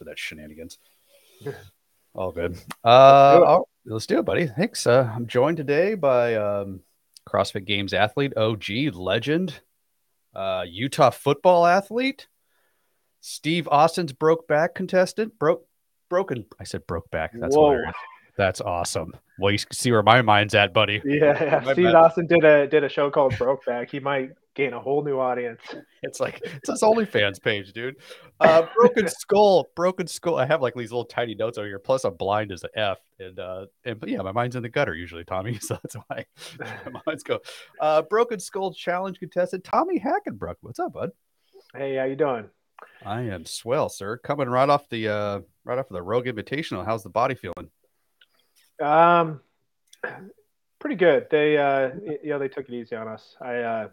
of that shenanigans. All good. Uh, let's do, let's do it, buddy. Thanks. Uh, I'm joined today by um, CrossFit Games athlete, OG legend, uh, Utah football athlete, Steve Austin's broke back contestant, broke broken. I said broke back. That's Whoa. hilarious. That's awesome. Well, you see where my mind's at, buddy. Yeah, yeah. Steve Austin did a did a show called Brokeback. He might gain a whole new audience. It's like it's his OnlyFans page, dude. Uh, broken skull, broken skull. I have like these little tiny notes over here. Plus, I'm blind as an F, and uh, and but yeah, my mind's in the gutter usually, Tommy. So that's why my mind's go. Uh, broken skull challenge contestant Tommy Hackenbruck. What's up, bud? Hey, how you doing? I am swell, sir. Coming right off the uh right off of the Rogue Invitational. How's the body feeling? Um, pretty good. They uh, you know, they took it easy on us. I uh,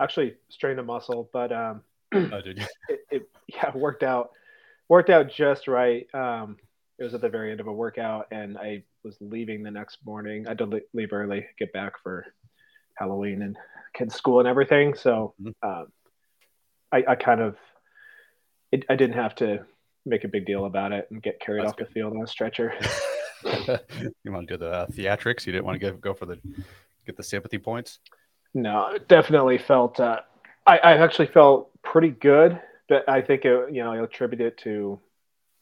actually strained a muscle, but um, oh, did you? It, it, yeah worked out worked out just right. Um, it was at the very end of a workout, and I was leaving the next morning. I had to leave early, get back for Halloween and kids' school and everything. So mm-hmm. um, I, I kind of it, I didn't have to make a big deal about it and get carried That's off good. the field on a stretcher. you want to do the uh, theatrics? You didn't want to go for the get the sympathy points? No, definitely felt. Uh, I, I actually felt pretty good, but I think it, you know I attribute it to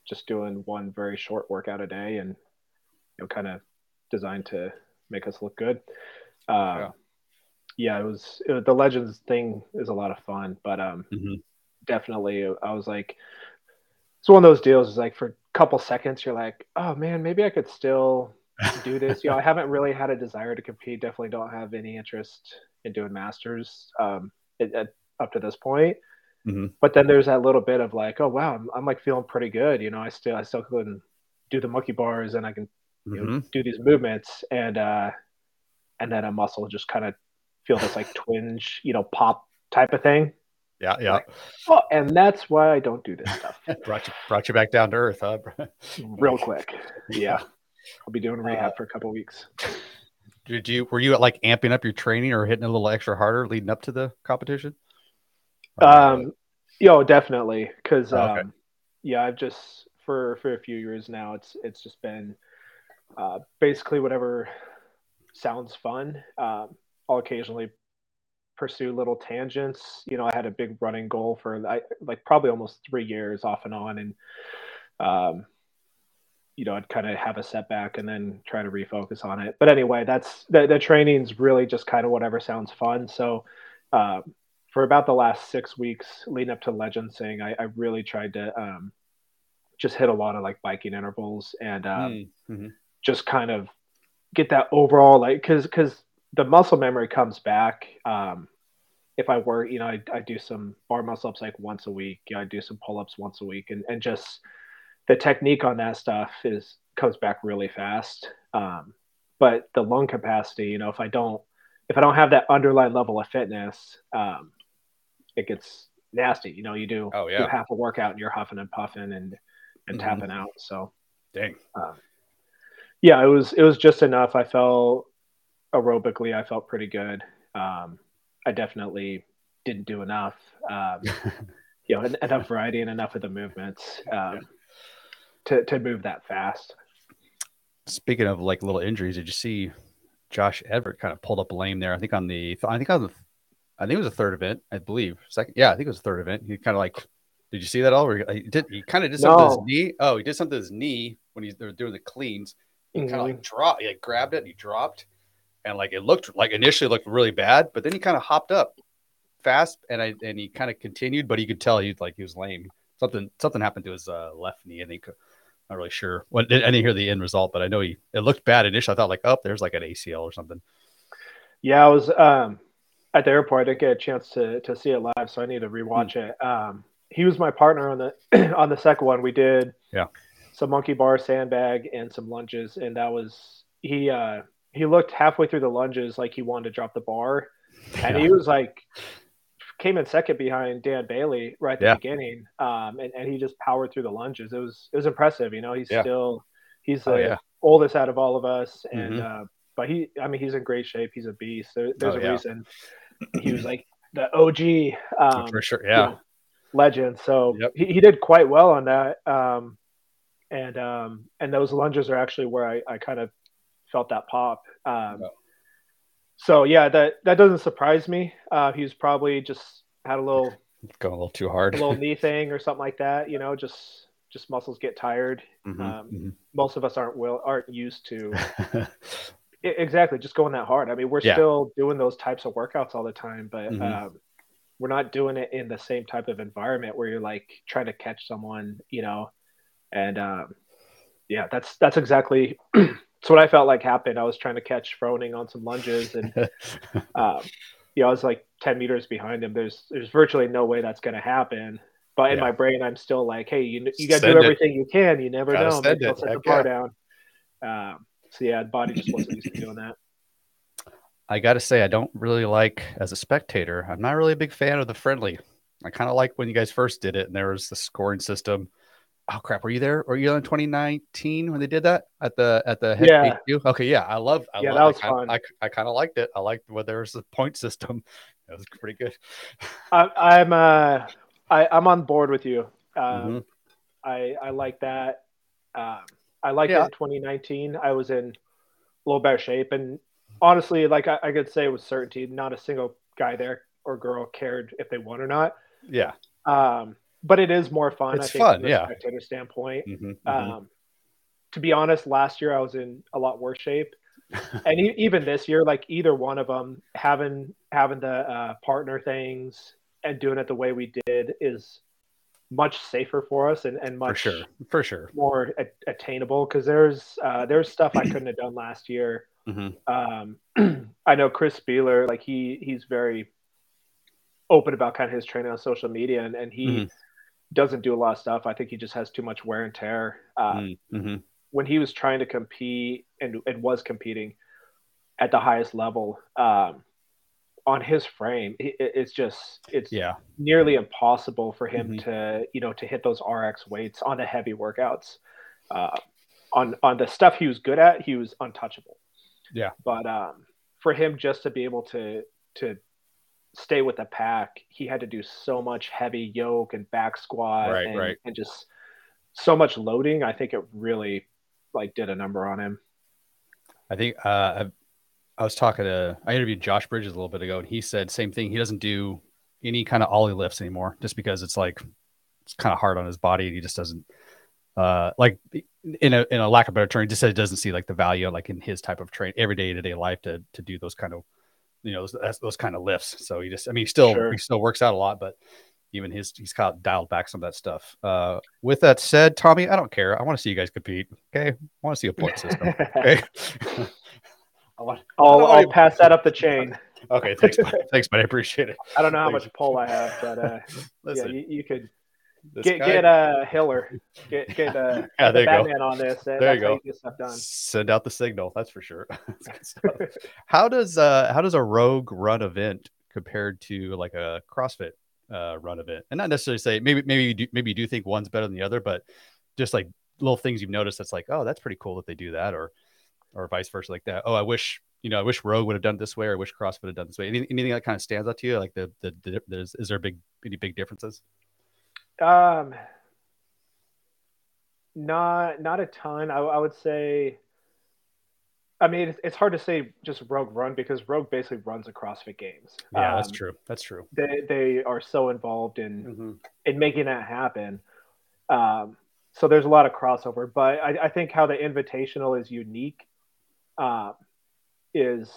just doing one very short workout a day and you know kind of designed to make us look good. Uh, yeah. yeah, it was, it the legends thing is a lot of fun, but um, mm-hmm. definitely I was like, it's one of those deals. Is like for a couple seconds you're like oh man maybe i could still do this you know i haven't really had a desire to compete definitely don't have any interest in doing masters um, it, it, up to this point mm-hmm. but then there's that little bit of like oh wow I'm, I'm, like feeling pretty good you know i still i still can do the monkey bars and i can you mm-hmm. know, do these movements and uh and then a muscle just kind of feel this like twinge you know pop type of thing yeah, yeah. Like, oh, and that's why I don't do this stuff. brought you brought you back down to earth, huh? Real quick. Yeah. I'll be doing rehab uh, for a couple weeks. Did you were you at like amping up your training or hitting a little extra harder leading up to the competition? Um, yo, definitely, because oh, okay. um, yeah, I've just for for a few years now, it's it's just been uh, basically whatever sounds fun. Um, I'll occasionally pursue little tangents. You know, I had a big running goal for I, like probably almost three years off and on, and um, you know, I'd kind of have a setback and then try to refocus on it. But anyway, that's the, the training's really just kind of whatever sounds fun. So uh, for about the last six weeks leading up to Legend Sing, I, I really tried to um, just hit a lot of like biking intervals and um, mm, mm-hmm. just kind of get that overall like because because the muscle memory comes back. Um, if I were, you know, I, I do some bar muscle ups like once a week. You know, I do some pull ups once a week, and and just the technique on that stuff is comes back really fast. Um, but the lung capacity, you know, if I don't if I don't have that underlying level of fitness, um, it gets nasty. You know, you do, oh, yeah. do half a workout and you're huffing and puffing and and mm-hmm. tapping out. So, dang. Um, yeah, it was it was just enough. I felt aerobically, I felt pretty good. Um, I definitely didn't do enough. Um, you know, enough variety and enough of the movements um, to to move that fast. Speaking of like little injuries, did you see Josh Everett kind of pulled up lame there? I think on the I think on the I think it was a third event, I believe. Second, yeah, I think it was a third event. He kind of like, did you see that all? He, did he kind of did something no. to his knee? Oh, he did something to his knee when he's they were doing the cleans. He mm-hmm. kind of like dropped, he like grabbed it and he dropped and like it looked like initially looked really bad, but then he kind of hopped up fast and I and he kind of continued, but you could tell he like he was lame. Something something happened to his uh, left knee. I think not really sure. What I didn't hear the end result, but I know he it looked bad initially. I thought like, oh, there's like an ACL or something. Yeah, I was um, at the airport. I didn't get a chance to to see it live, so I need to rewatch hmm. it. Um, he was my partner on the on the second one. We did yeah some monkey bar, sandbag, and some lunges, and that was he. uh he looked halfway through the lunges like he wanted to drop the bar, and yeah. he was like came in second behind Dan Bailey right at the yeah. beginning, um, and, and he just powered through the lunges. It was it was impressive. You know, he's yeah. still he's the oh, oldest out of all of us, and mm-hmm. uh, but he I mean he's in great shape. He's a beast. There, there's oh, a reason he was like the OG. Um, For sure, yeah. You know, legend. So yep. he, he did quite well on that. Um, and um, and those lunges are actually where I, I kind of felt that pop. Um, oh. So yeah, that that doesn't surprise me. Uh, he's probably just had a little going a little too hard, a little knee thing or something like that. You know, just just muscles get tired. Mm-hmm, um, mm-hmm. Most of us aren't will aren't used to exactly just going that hard. I mean, we're yeah. still doing those types of workouts all the time, but mm-hmm. um, we're not doing it in the same type of environment where you're like trying to catch someone, you know, and um, yeah, that's that's exactly that's what I felt like happened. I was trying to catch Froning on some lunges, and um, you know, I was like ten meters behind him. There's there's virtually no way that's going to happen. But in yeah. my brain, I'm still like, hey, you you got to do everything it. you can. You never Gotta know. Maybe set the bar yeah. down. Um, so yeah, body just wasn't used to doing that. I got to say, I don't really like as a spectator. I'm not really a big fan of the friendly. I kind of like when you guys first did it, and there was the scoring system oh crap. Were you there? Were you in 2019 when they did that at the at the yeah. HQ? okay yeah i love I yeah love, that was I, fun. I, I kind of liked it. I liked where there was a point system. It was pretty good. I, am uh I, i'm on board with you. Um mm-hmm. i i like that. Um i like yeah. it in 2019 i was in a little better shape. And honestly like I, I could say with certainty not a single guy there or girl cared if they won or not. Yeah. Um but it is more fun. It's I think, fun, from a yeah. Spectator standpoint. Mm-hmm, mm-hmm. Um, to be honest, last year I was in a lot worse shape, and e- even this year, like either one of them, having having the uh, partner things and doing it the way we did is much safer for us and, and much for sure for sure more a- attainable because there's uh, there's stuff I couldn't have done last year. Mm-hmm. Um, I know Chris Spealler, like he he's very open about kind of his training on social media, and, and he mm-hmm doesn't do a lot of stuff. I think he just has too much wear and tear. Uh, mm, mm-hmm. When he was trying to compete and, and was competing at the highest level um, on his frame, it, it's just it's yeah nearly impossible for him mm-hmm. to you know to hit those RX weights on the heavy workouts. Uh, on on the stuff he was good at, he was untouchable. Yeah, but um, for him just to be able to to stay with the pack, he had to do so much heavy yoke and back squat right, and, right. and just so much loading. I think it really like did a number on him. I think uh, I was talking to I interviewed Josh Bridges a little bit ago, and he said same thing. He doesn't do any kind of Oly lifts anymore, just because it's like it's kind of hard on his body, and he just doesn't uh like in a in a lack of better term, he just said he doesn't see like the value like in his type of train everyday to day life to to do those kind of you know those, those kind of lifts. So he just, I mean, he still sure. he still works out a lot, but even his he's kind of dialed back some of that stuff. Uh, with that said, Tommy, I don't care. I want to see you guys compete. Okay, I want to see a point system. Okay. I want, I'll, I will pass that up the chain. Okay, thanks, buddy. thanks, but I appreciate it. I don't know how much pull I have, but uh, Listen, yeah, you, you could get guy... get a uh, Hiller, get get uh, yeah, there Batman go. on this. there you go. You Send out the signal. That's for sure. how does uh how does a rogue run event compared to like a CrossFit uh, run event? And not necessarily say maybe maybe you do, maybe you do think one's better than the other, but just like little things you've noticed that's like oh that's pretty cool that they do that or or vice versa like that. Oh, I wish you know I wish Rogue would have done this way or I wish CrossFit would have done this way. Anything, anything that kind of stands out to you like the the, the is, is there big any big differences? Um, not not a ton. I, I would say. I mean, it's, it's hard to say just Rogue Run because Rogue basically runs CrossFit Games. Yeah, um, that's true. That's true. They they are so involved in mm-hmm. in making that happen. Um, so there's a lot of crossover, but I, I think how the Invitational is unique, uh, is,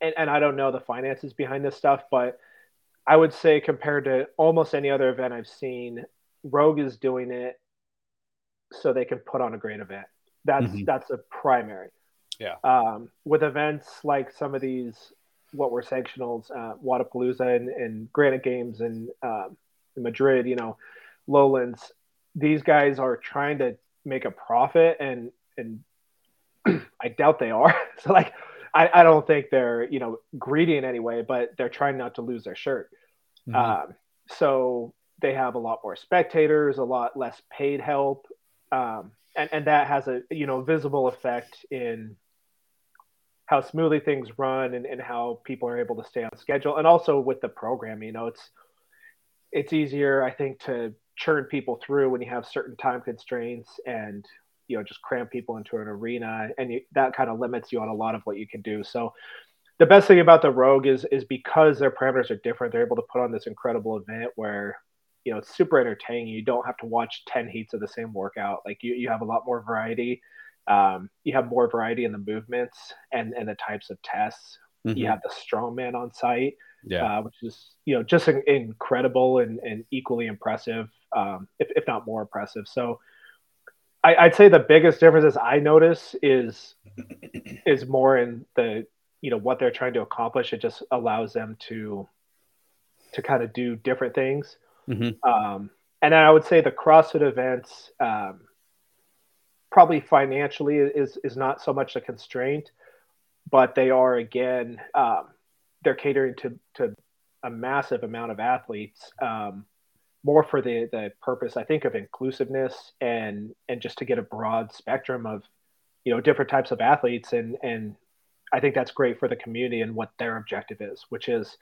and, and I don't know the finances behind this stuff, but I would say compared to almost any other event I've seen, Rogue is doing it so they can put on a great event. That's mm-hmm. that's a primary. Yeah. Um, with events like some of these, what were sanctionals, uh, Wodapalooza and, and Granite Games and um, Madrid, you know, Lowlands, these guys are trying to make a profit, and and I doubt they are. so like, I, I don't think they're you know greedy in any way, but they're trying not to lose their shirt. Mm-hmm. Um, so they have a lot more spectators, a lot less paid help, um, and and that has a you know visible effect in how smoothly things run and, and how people are able to stay on schedule, and also with the program. You know, it's it's easier, I think, to churn people through when you have certain time constraints and you know just cram people into an arena, and you, that kind of limits you on a lot of what you can do. So the best thing about the Rogue is is because their parameters are different, they're able to put on this incredible event where you know it's super entertaining. You don't have to watch ten heats of the same workout. Like you you have a lot more variety. Um, you have more variety in the movements and and the types of tests. Mm-hmm. You have the strongman on site, yeah, uh, which is you know just in, incredible and, and equally impressive, um, if if not more impressive. So. I, would say the biggest differences I notice is is more in the you know what they're trying to accomplish. It just allows them to to kind of do different things. Mm-hmm. Um, and I would say the CrossFit events um, probably financially is is not so much a constraint, but they are again um, they're catering to to a massive amount of athletes. Um, more for the the purpose, I think, of inclusiveness and and just to get a broad spectrum of you know different types of athletes and and I think that's great for the community and what their objective is, which is,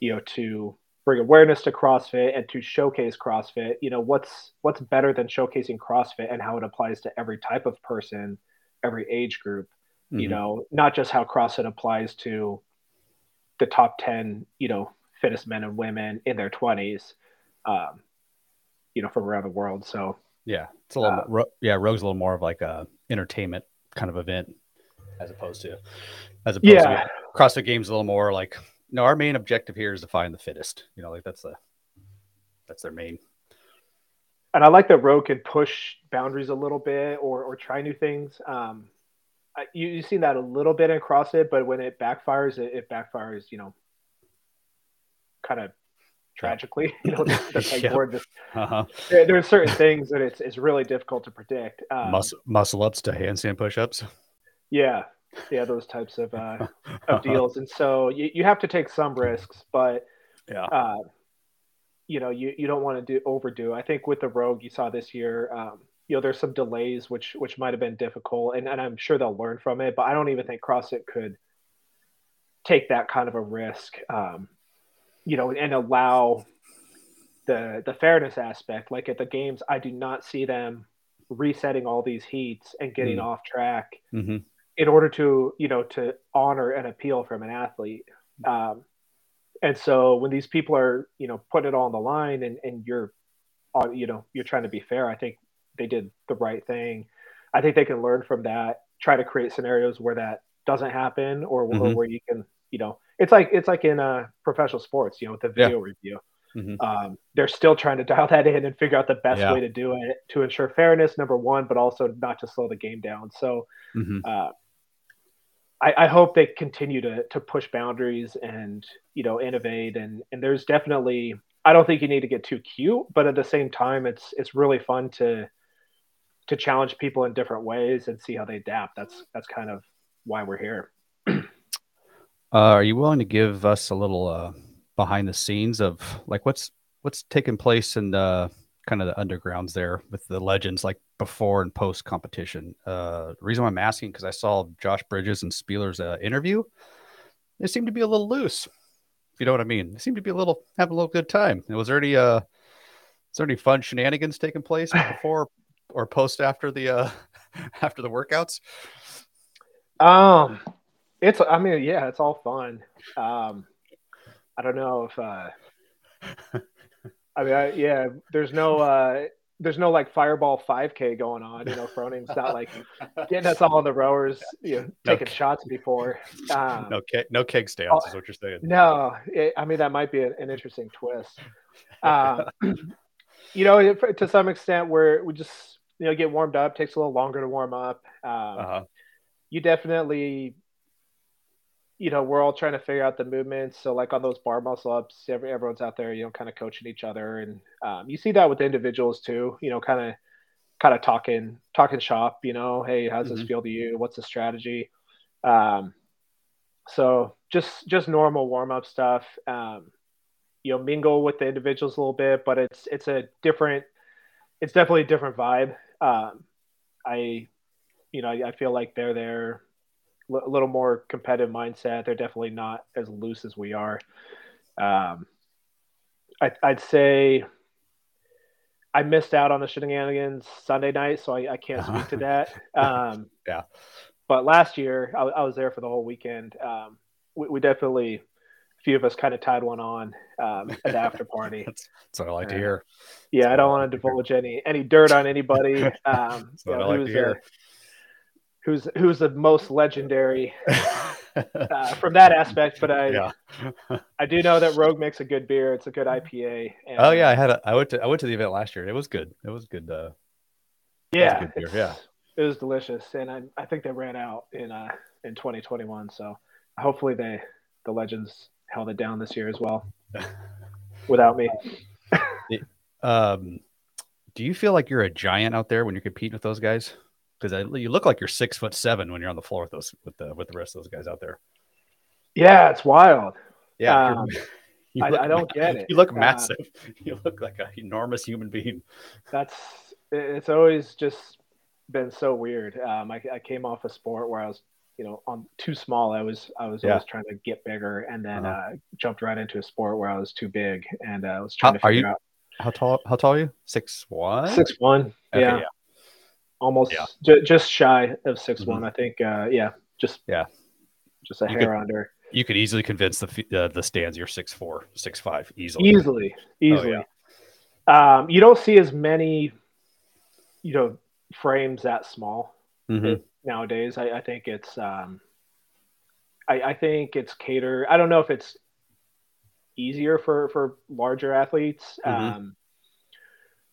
you know, to bring awareness to CrossFit and to showcase CrossFit. You know, what's what's better than showcasing CrossFit and how it applies to every type of person, every age group. Mm-hmm. You know, not just how CrossFit applies to the top ten, you know, fittest men and women in their twenties, um, you know, from around the world. So yeah, it's a little uh, ro- yeah, Rogue's a little more of like a entertainment kind of event as opposed to as opposed yeah. to CrossFit Games a little more like no, our main objective here is to find the fittest. You know, like that's the that's their main. And I like that Rogue can push boundaries a little bit or or try new things. Um, I, you you've seen that a little bit in CrossFit, but when it backfires, it, it backfires. You know, kind of tragically. You know, that's like yep. uh-huh. there, there, are certain things that it's it's really difficult to predict. Um, muscle muscle ups to handstand push ups. Yeah, yeah, those types of uh, of deals, and so you, you have to take some risks, but yeah, uh, you know, you, you don't want to do overdo. I think with the Rogue, you saw this year, um, you know, there's some delays which which might have been difficult, and, and I'm sure they'll learn from it. But I don't even think CrossFit could take that kind of a risk, um, you know, and allow the the fairness aspect. Like at the games, I do not see them resetting all these heats and getting mm. off track. Mm-hmm in order to you know to honor an appeal from an athlete um, and so when these people are you know putting it all on the line and, and you're on you know you're trying to be fair i think they did the right thing i think they can learn from that try to create scenarios where that doesn't happen or, mm-hmm. or where you can you know it's like it's like in uh, professional sports you know with the video yeah. review mm-hmm. um, they're still trying to dial that in and figure out the best yeah. way to do it to ensure fairness number one but also not to slow the game down so mm-hmm. uh, I, I, hope they continue to to push boundaries and you know innovate and and there's definitely I don't think you need to get too cute, but at the same time it's it's really fun to to challenge people in different ways and see how they adapt. That's that's kind of why we're here. uh, are you willing to give us a little uh, behind the scenes of like what's what's taking place in the kind of the undergrounds there with the legends like before and post competition. Uh, the reason why I'm asking because I saw Josh Bridges and Spealler's uh, interview. They seemed to be a little loose, if you know what I mean. They seemed to be a little having a little good time. was there any uh, is there any fun shenanigans taking place before or post after the uh, after the workouts? Um, it's I mean yeah, it's all fun. Um, I don't know if uh I mean, I, yeah, there's no, uh, there's no like fireball 5K going on. You know, Froning's not like getting us all on the rowers, you know, taking no, shots before. Um, no, keg, no keg stands is what you're saying. No, it, I mean that might be an, an interesting twist. Um, you know, to some extent, where we just you know get warmed up takes a little longer to warm up. Um, uh-huh. You definitely you know, we're all trying to figure out the movements. So like on those bar muscle ups, every, everyone's out there, you know, kind of coaching each other. And um, you see that with individuals too, you know, kind of, kind of talking, talking shop, you know, Hey, how's mm-hmm. this feel to you? What's the strategy? Um, so just, just normal warm up stuff. Um, you know, mingle with the individuals a little bit, but it's, it's a different, it's definitely a different vibe. Um, I, you know, I, I feel like they're there a little more competitive mindset. They're definitely not as loose as we are. Um, I, I'd say I missed out on the shenanigans Sunday night, so I, I can't speak to that. Um, yeah. But last year, I, I, was there for the whole weekend. Um, we, we, definitely, a few of us kind of tied one on um, at the after party. that's, that's, what I like uh, to hear. Yeah, that's I don't want to divulge any any dirt on anybody. Um, that's what know, I like to hear. Who's who's the most legendary uh, from that aspect. But I yeah. I do know that Rogue makes a good beer. It's a good IPA. And, oh yeah, I had a I went to I went to the event last year. It was good. It was good. Uh, yeah, good beer. yeah, it was delicious, and I I think they ran out in uh in 2021. So hopefully they the legends held it down this year as well without me. um, do you feel like you're a giant out there when you're competing with those guys? Because you look like you're six foot seven when you're on the floor with those with the with the rest of those guys out there. Yeah, it's wild. Yeah, um, I, I, don't get it. You look uh, massive. Uh, you look like an enormous human being. That's it's always just been so weird. Um, I, I came off a sport where I was, you know, on too small. I was I was yeah. always trying to get bigger, and then uh-huh. uh, jumped right into a sport where I was too big, and uh, I was trying how, to figure are you, out. How tall? How tall are you? Six one. Six one. Okay, yeah. yeah almost yeah. j- just shy of 6 mm-hmm. one. I think. Uh, yeah, just yeah, just a you hair could, under. You could easily convince the uh, the stands you're six four, six five easily. Easily, easily. Oh, yeah. um, you don't see as many, you know, frames that small mm-hmm. nowadays. I, I, think it's. Um, I, I think it's cater. I don't know if it's easier for for larger athletes. Mm-hmm. Um,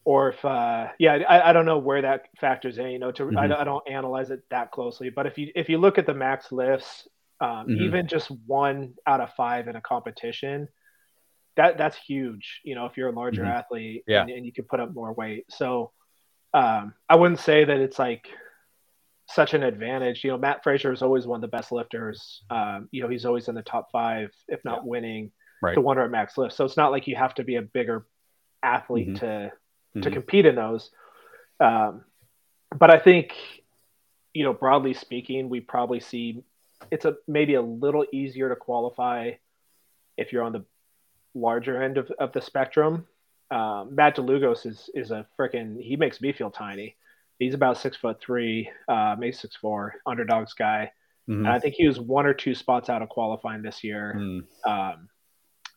or if uh, yeah I, I don't know where that factors in you know to mm-hmm. I, I, don't analyze it that closely but if you if you look at the max lifts um, mm-hmm. even just one out of five in a competition that that's huge you know if you're a larger mm-hmm. athlete yeah. and, and, you can put up more weight so um, i wouldn't say that it's like such an advantage you know matt fraser is always one of the best lifters um, you know he's always in the top five if not yeah. winning right. the one at max lift so it's not like you have to be a bigger athlete mm-hmm. to mm-hmm. to compete in those. Um, but I think, you know, broadly speaking, we probably see it's a maybe a little easier to qualify if you're on the larger end of, of the spectrum. Um, Matt DeLugos is is a freaking he makes me feel tiny. He's about six foot three, uh, maybe six four, underdogs guy. Mm-hmm. And I think he was one or two spots out of qualifying this year. Mm. Um,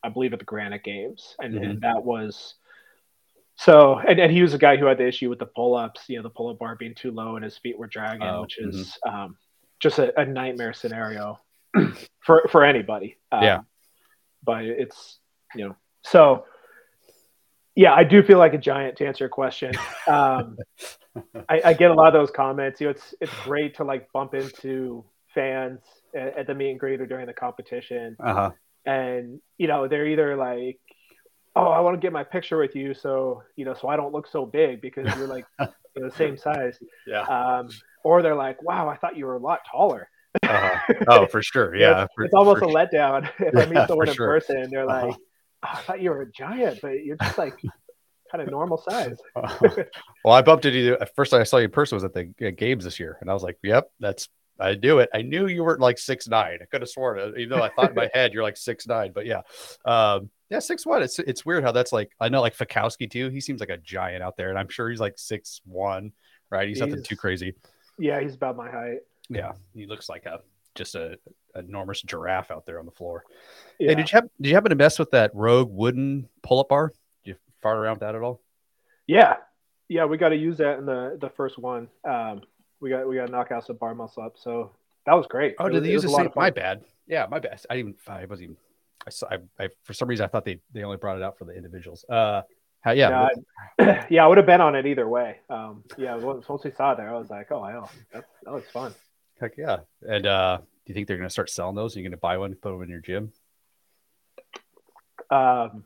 I believe at the Granite Games, and, mm-hmm. and that was so, and, and he was a guy who had the issue with the pull ups, you know, the pull up bar being too low and his feet were dragging, oh, which is mm-hmm. um, just a, a, nightmare scenario for for anybody. Um, yeah. But it's, you know, so yeah, I do feel like a giant to answer your question. Um, I, I, get a lot of those comments. You know, it's it's great to like bump into fans at, at the meet and greet or during the competition. Uh-huh. And you know, they're either like, oh, I want to get my picture with you, so you know, so I don't look so big because you're like you know, the same size. Yeah. Um, or they're like, wow, I thought you were a lot taller. uh-huh. Oh, for sure. Yeah. it's, for, it's almost a sure. letdown if I meet someone in sure. person. They're uh-huh. like, oh, I thought you were a giant, but you're just like kind of normal size. uh-huh. Well, I bumped into you. First, I saw you in person was at the games this year, and I was like, "Yep, that's I do it. I knew you were like six nine. I could have sworn it, even though I thought in my head you're like six nine. But yeah, um, yeah, six one. It's it's weird how that's like. I know like Fikowski too. He seems like a giant out there, and I'm sure he's like six one. Right? He's, he's nothing too crazy. Yeah, he's about my height. Yeah, he looks like a just a, enormous giraffe out there on the floor. Yeah. Hey, did you have, did you happen to mess with that Rogue wooden pull up bar? Did you fart around with that at all? Yeah, yeah, we got to use that in the the first one. Um, we got we got to knock out some bar muscle up. So that was great. Oh, it did was, they use the same? My bad. Yeah, my bad. I even I wasn't even. I saw. I, I, for some reason I thought they they only brought it out for the individuals. Uh, how, yeah, yeah, yeah, I would have been on it either way. Um, yeah, once we saw it there, I was like, oh, wow, that, that looks fun. Heck yeah! And uh, do you think they're going to start selling those? Are you going to buy one, put them in your gym? Um,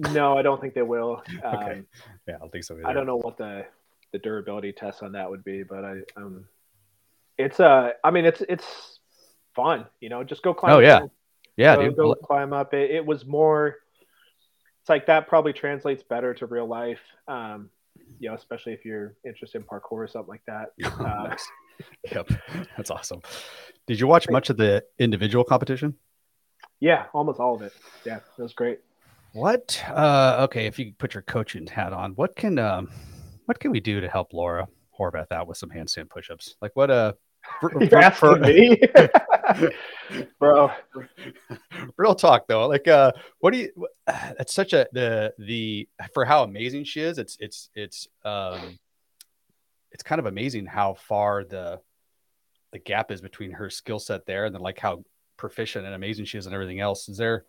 no, I don't think they will. Um, okay. Yeah, I don't think so. Either. I don't know what the the durability test on that would be, but I um, it's uh, I mean, it's it's fun, you know, just go climb. Oh yeah, yeah, go, dude. Go climb up. It, it was more. It's like that probably translates better to real life. Um, you know, especially if you're interested in parkour or something like that. Uh, yep, that's awesome. Did you watch much of the individual competition? Yeah, almost all of it. Yeah, it was great. What? Uh, okay, if you put your coaching hat on, what can um, what can we do to help Laura Horvath out with some handstand push-ups? Like what? Uh, for, You're asking for, me, bro. Real talk though. Like, uh, what do you? It's such a the the for how amazing she is. It's it's it's um, it's kind of amazing how far the the gap is between her skill set there and then like how proficient and amazing she is and everything else. Is there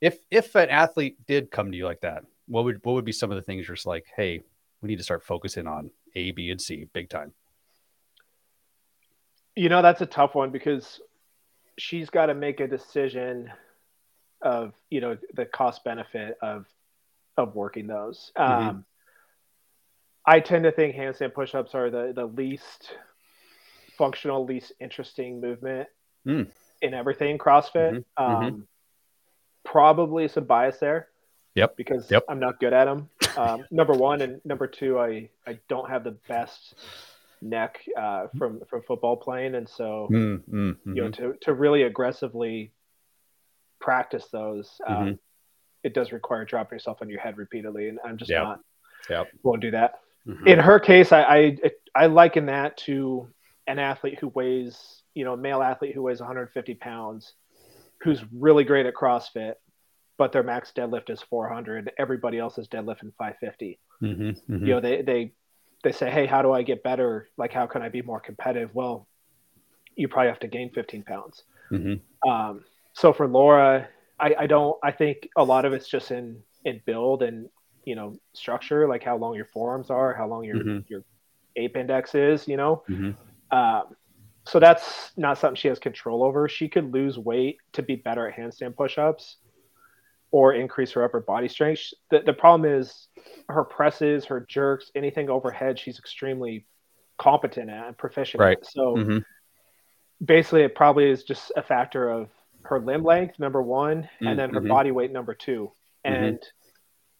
if if an athlete did come to you like that, what would what would be some of the things you're just like, hey, we need to start focusing on A, B, and C big time? You know, that's a tough one because she's got to make a decision of you know the cost benefit of of working those. Mm-hmm. Um, I tend to think handstand push-ups are the the least functional, least interesting movement mm. in everything CrossFit. Mm-hmm. Um, mm-hmm. Probably some bias there. Yep. Because yep. I'm not good at them. Um, number one and number two, I I don't have the best neck uh, from from football playing, and so mm, mm, you know mm-hmm. to to really aggressively practice those, um, mm-hmm. it does require dropping yourself on your head repeatedly, and I'm just yep. not yep. won't do that. Mm-hmm. In her case, I, I I liken that to an athlete who weighs, you know, a male athlete who weighs 150 pounds, who's really great at CrossFit, but their max deadlift is 400. Everybody else is deadlifting 550. Mm-hmm, mm-hmm. You know, they they they say, hey, how do I get better? Like, how can I be more competitive? Well, you probably have to gain 15 pounds. Mm-hmm. Um, so for Laura, I, I don't. I think a lot of it's just in in build and you know structure, like how long your forearms are, how long your mm-hmm. your ape index is. You know, mm-hmm. Um, so that's not something she has control over. She could lose weight to be better at handstand push-ups or increase her upper body strength. The, the problem is her presses, her jerks, anything overhead, she's extremely competent at and proficient right. At. So mm-hmm. basically, it probably is just a factor of her limb length, number one, mm-hmm. and then her mm-hmm. body weight, number 2 mm-hmm. And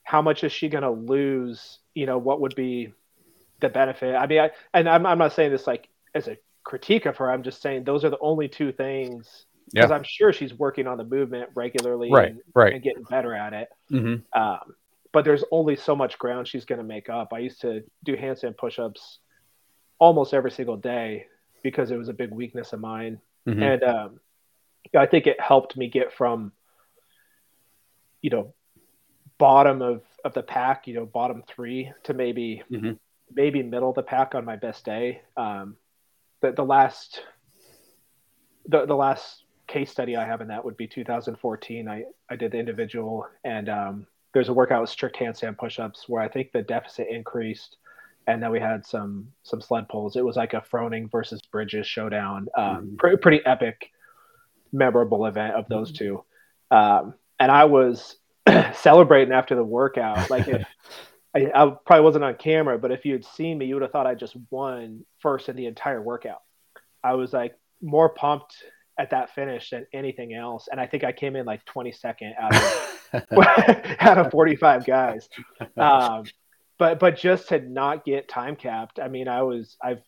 how much is she going to lose? You know, what would be the benefit? I mean, I, and I'm, I'm not saying this like as a critique of her. I'm just saying those are the only two things because yeah. I'm sure she's working on the movement regularly, right, and, right, and getting better at it. Mm-hmm. Um, but there's only so much ground she's going to make up. I used to do handstand push-ups almost every single day because it was a big weakness of mine, mm-hmm. and um, I think it helped me get from, you know, bottom of of the pack, you know, bottom three to maybe mm-hmm. maybe middle of the pack on my best day. Um, the, the last the, the last case study I have in that would be 2014. I, I did the individual and um, there's a workout with strict handstand push-ups where I think the deficit increased and then we had some some sled pulls. It was like a Froning versus Bridges showdown. Um, mm-hmm. pre- pretty epic, memorable event of those mm-hmm. two. Um, and I was celebrating after the workout. Like if I, I, probably wasn't on camera, but if you had seen me, you would have thought I just won first in the entire workout. I was like more pumped at that finish than anything else, and I think I came in like 22nd out of out of 45 guys. Um, but but just to not get time capped, I mean, I was I've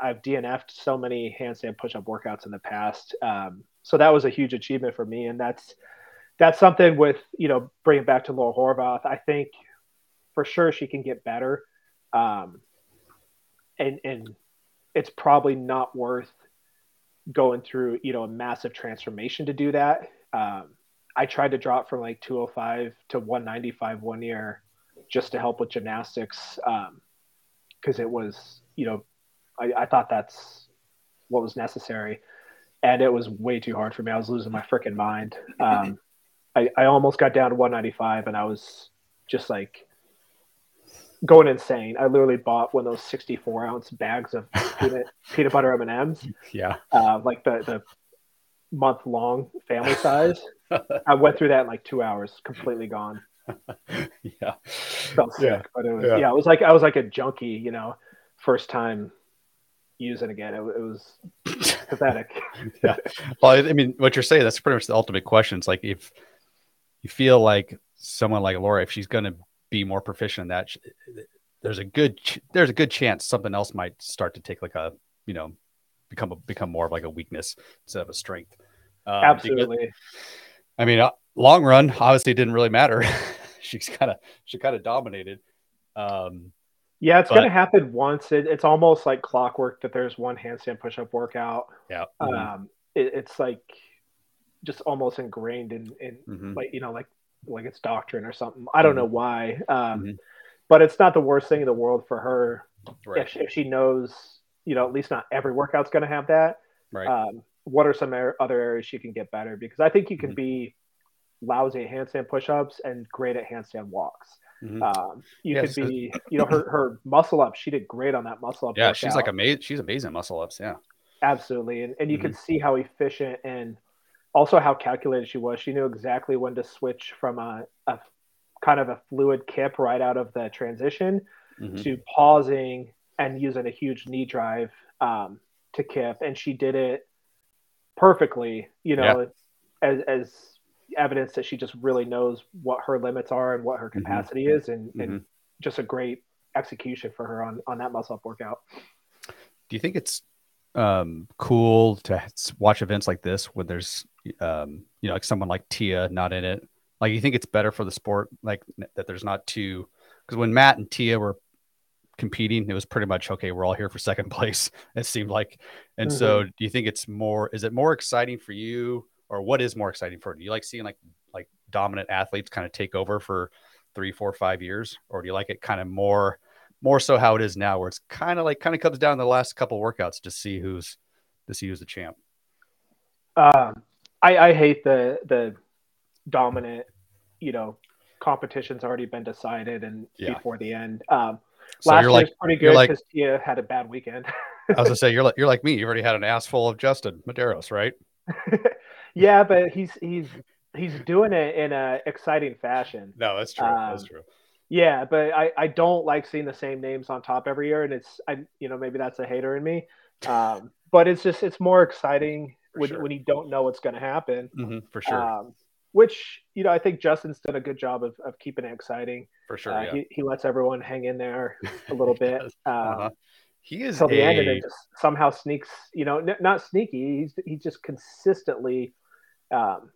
I've DNF'd so many handstand push-up workouts in the past, um, so that was a huge achievement for me, and that's that's something with you know bringing back to Laura Horvath. I think for sure she can get better. Um, and and it's probably not worth going through you know a massive transformation to do that. Um, I tried to drop from like 205 to 195 one year just to help with gymnastics because um, it was you know I, I thought that's what was necessary and it was way too hard for me. I was losing my freaking mind. Um, I, I almost got down to 195 and I was just like going insane. I literally bought one of those 64 ounce bags of peanut, peanut butter M and M's. Yeah, uh, like the the month long family size. I went through that in like two hours, completely gone. yeah, felt sick, yeah. but it was yeah. yeah. it was like I was like a junkie, you know, first time using again. It, it was pathetic. yeah, well, I mean, what you're saying that's pretty much the ultimate question. It's like if you feel like someone like Laura, if she's going to be more proficient in that, there's a good there's a good chance something else might start to take like a you know become a, become more of like a weakness instead of a strength. Um, Absolutely. Because, I mean, uh, long run, obviously, didn't really matter. She's kind of she kind of dominated. Um, yeah, it's going to happen once. It, it's almost like clockwork that there's one handstand push-up workout. Yeah. Mm-hmm. Um, it, it's like just almost ingrained in, in mm-hmm. like you know like like it's doctrine or something. I don't mm-hmm. know why, um, mm-hmm. but it's not the worst thing in the world for her right. if, she, if, she, knows you know at least not every workout's going to have that. Right. Um, what are some other areas she can get better? Because I think you can mm-hmm. be lousy at handstand push-ups and great at handstand walks. Mm-hmm. Um, you yes. could be, you know, her, her muscle up. She did great on that muscle up. Yeah, she's like amazing. She's amazing muscle ups. Yeah, absolutely. And and you mm-hmm. could see how efficient and also how calculated she was. She knew exactly when to switch from a, a kind of a fluid kip right out of the transition mm-hmm. to pausing and using a huge knee drive um, to kip, and she did it perfectly. You know, yeah. as as evidence that she just really knows what her limits are and what her mm-hmm. capacity mm-hmm. is, and, mm-hmm. and just a great execution for her on on that muscle up workout. Do you think it's um, cool to watch events like this when there's um, you know like someone like Tia not in it? Like you think it's better for the sport like that there's not two because when Matt and Tia were competing, it was pretty much okay. We're all here for second place. It seemed like, and mm-hmm. so do you think it's more? Is it more exciting for you? or what is more exciting for you? Do you like seeing like like dominant athletes kind of take over for three, four, five years, or do you like it kind of more more so how it is now, where it's kind of like kind of comes down to the last couple workouts to see who's to see who's the champ? Um, I, I hate the the dominant, you know, competition's already been decided and yeah. before the end. Um, so last year's like, pretty good because like, Tia had a bad weekend. I was gonna say you're like you're like me. You already had an ass full of Justin Medeiros, right? yeah, but he's he's he's doing it in a exciting fashion. No, that's true. Um, that's true. Yeah, but I, I don't like seeing the same names on top every year, and it's I you know maybe that's a hater in me, um, but it's just it's more exciting when, sure. when you don't know what's going to happen. Mm-hmm, for sure. Um, which you know I think Justin's done a good job of, of keeping it exciting. For sure, uh, yeah. he, he lets everyone hang in there a little bit. uh-huh. Um, he is till the a... end, and then just somehow sneaks. You know, n- not sneaky. He's he's just consistently um,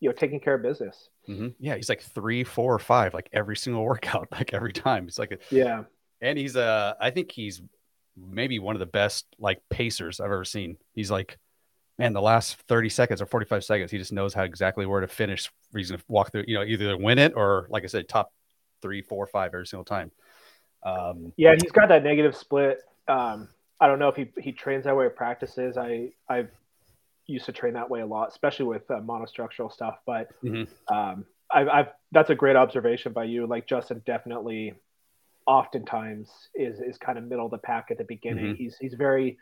you know, taking care of business. Mm-hmm. Yeah, he's like three, four, or five, like every single workout, like every time. He's like, a, yeah, and he's uh, I think he's maybe one of the best like pacers I've ever seen. He's like, man, the last thirty seconds or forty five seconds, he just knows how exactly where to finish. He's gonna walk through, you know, either win it or, like I said, top three, four, five every single time. Um, yeah, he's got that negative split. Um, I don't know if he he trains that way or practices. I I've used to train that way a lot, especially with uh, monostructural stuff. But mm-hmm. um, I've, I've, that's a great observation by you. Like Justin definitely, oftentimes is is kind of middle of the pack at the beginning. Mm-hmm. He's he's very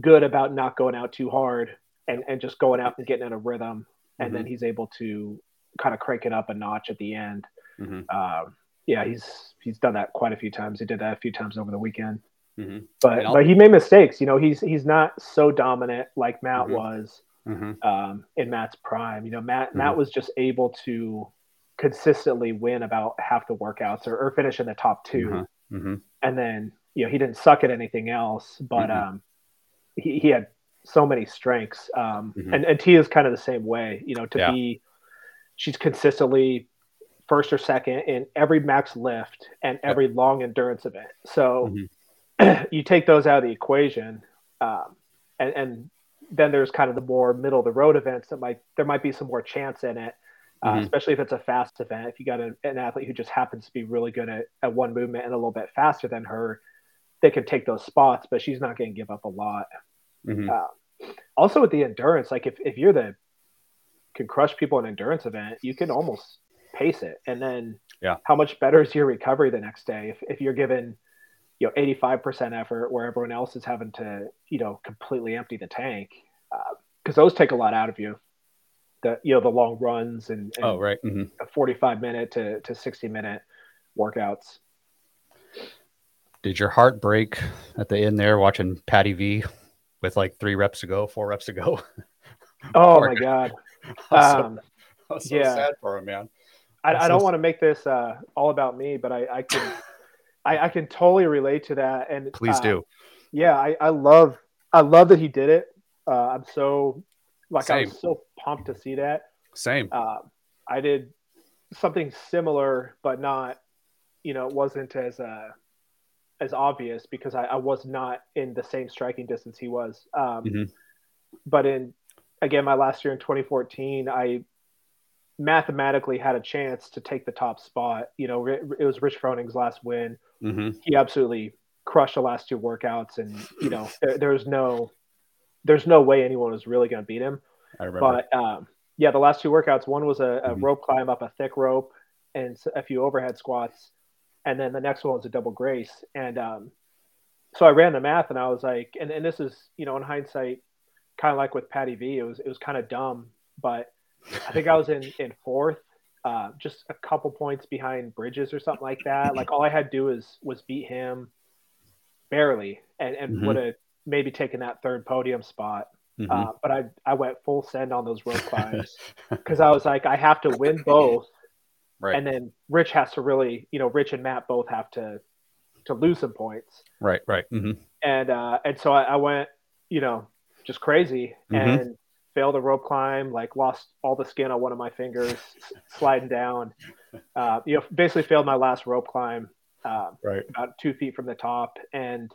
good about not going out too hard and and just going out and getting in a rhythm, and mm-hmm. then he's able to kind of crank it up a notch at the end. Mm-hmm. Um, yeah, he's he's done that quite a few times. He did that a few times over the weekend. Mm-hmm. But but he made mistakes. You know, he's he's not so dominant like Matt mm-hmm. was mm-hmm. um, in Matt's prime. You know, Matt mm-hmm. Matt was just able to consistently win about half the workouts or, or finish in the top 2 mm-hmm. mm-hmm. and then you know he didn't suck at anything else, but mm-hmm. um, he he had so many strengths. Um, mm-hmm. and and Tia is kind of the same way. You know, to yeah. be she's consistently first or second in every max lift and every yep. long endurance event. So you take those out of the equation, um, and, and then there's kind of the more middle of the road events that might there might be some more chance in it, uh, mm-hmm. especially if it's a fast event. If you got a, an athlete who just happens to be really good at, at one movement and a little bit faster than her, they can take those spots, but she's not going to give up a lot. Mm-hmm. Uh, also with the endurance, like if, if you're the can crush people in an endurance event, you can almost pace it. And then yeah, how much better is your recovery the next day if, if you're given you know 85% effort where everyone else is having to you know completely empty the tank because uh, those take a lot out of you. The you know the long runs and, and oh right. Mm-hmm. 45 minute to, to 60 minute workouts. Did your heart break at the end there watching patty v with like three reps to go four reps to go? Oh my god. Um, so, so yeah. sad for him man. I, I, don't want to make this uh, all about me, but I, I can I, I can totally relate to that. And please uh, do. Yeah, I, I love I love that he did it. Uh, I'm so like Same. I was so pumped to see that. Same. Uh, I did something similar, but not, you know, it wasn't as uh, as obvious because I, I was not in the same striking distance he was. Um, mm-hmm. But in again, my last year in 2014, I mathematically had a chance to take the top spot. You know, it was Rich Froning's last win. Mm-hmm. He absolutely crushed the last two workouts, and you know, there, there's no, there's no way anyone was really going to beat him. I remember. But um, yeah, the last two workouts, one was a, a mm-hmm. rope climb up a thick rope and a few overhead squats, and then the next one was a double grace. And um, so I ran the math, and I was like, and, and this is, you know, in hindsight, kind of like with Patty V, it was it was kind of dumb, but I think I was in in fourth, uh, just a couple points behind Bridges or something like that. Like all I had to do was was beat him barely, and and mm-hmm. would have maybe taken that third podium spot. Mm-hmm. Uh, but I I went full send on those rope climbs because I was like I have to win both, right. and then Rich has to really you know Rich and Matt both have to to lose some points. Right, right. Mm-hmm. And uh, and so I, I, went you know just crazy mm-hmm. and failed a rope climb, like lost all the skin on one of my fingers sliding down. Uh, you know, basically failed my last rope climb. Uh, right. About two feet from the top and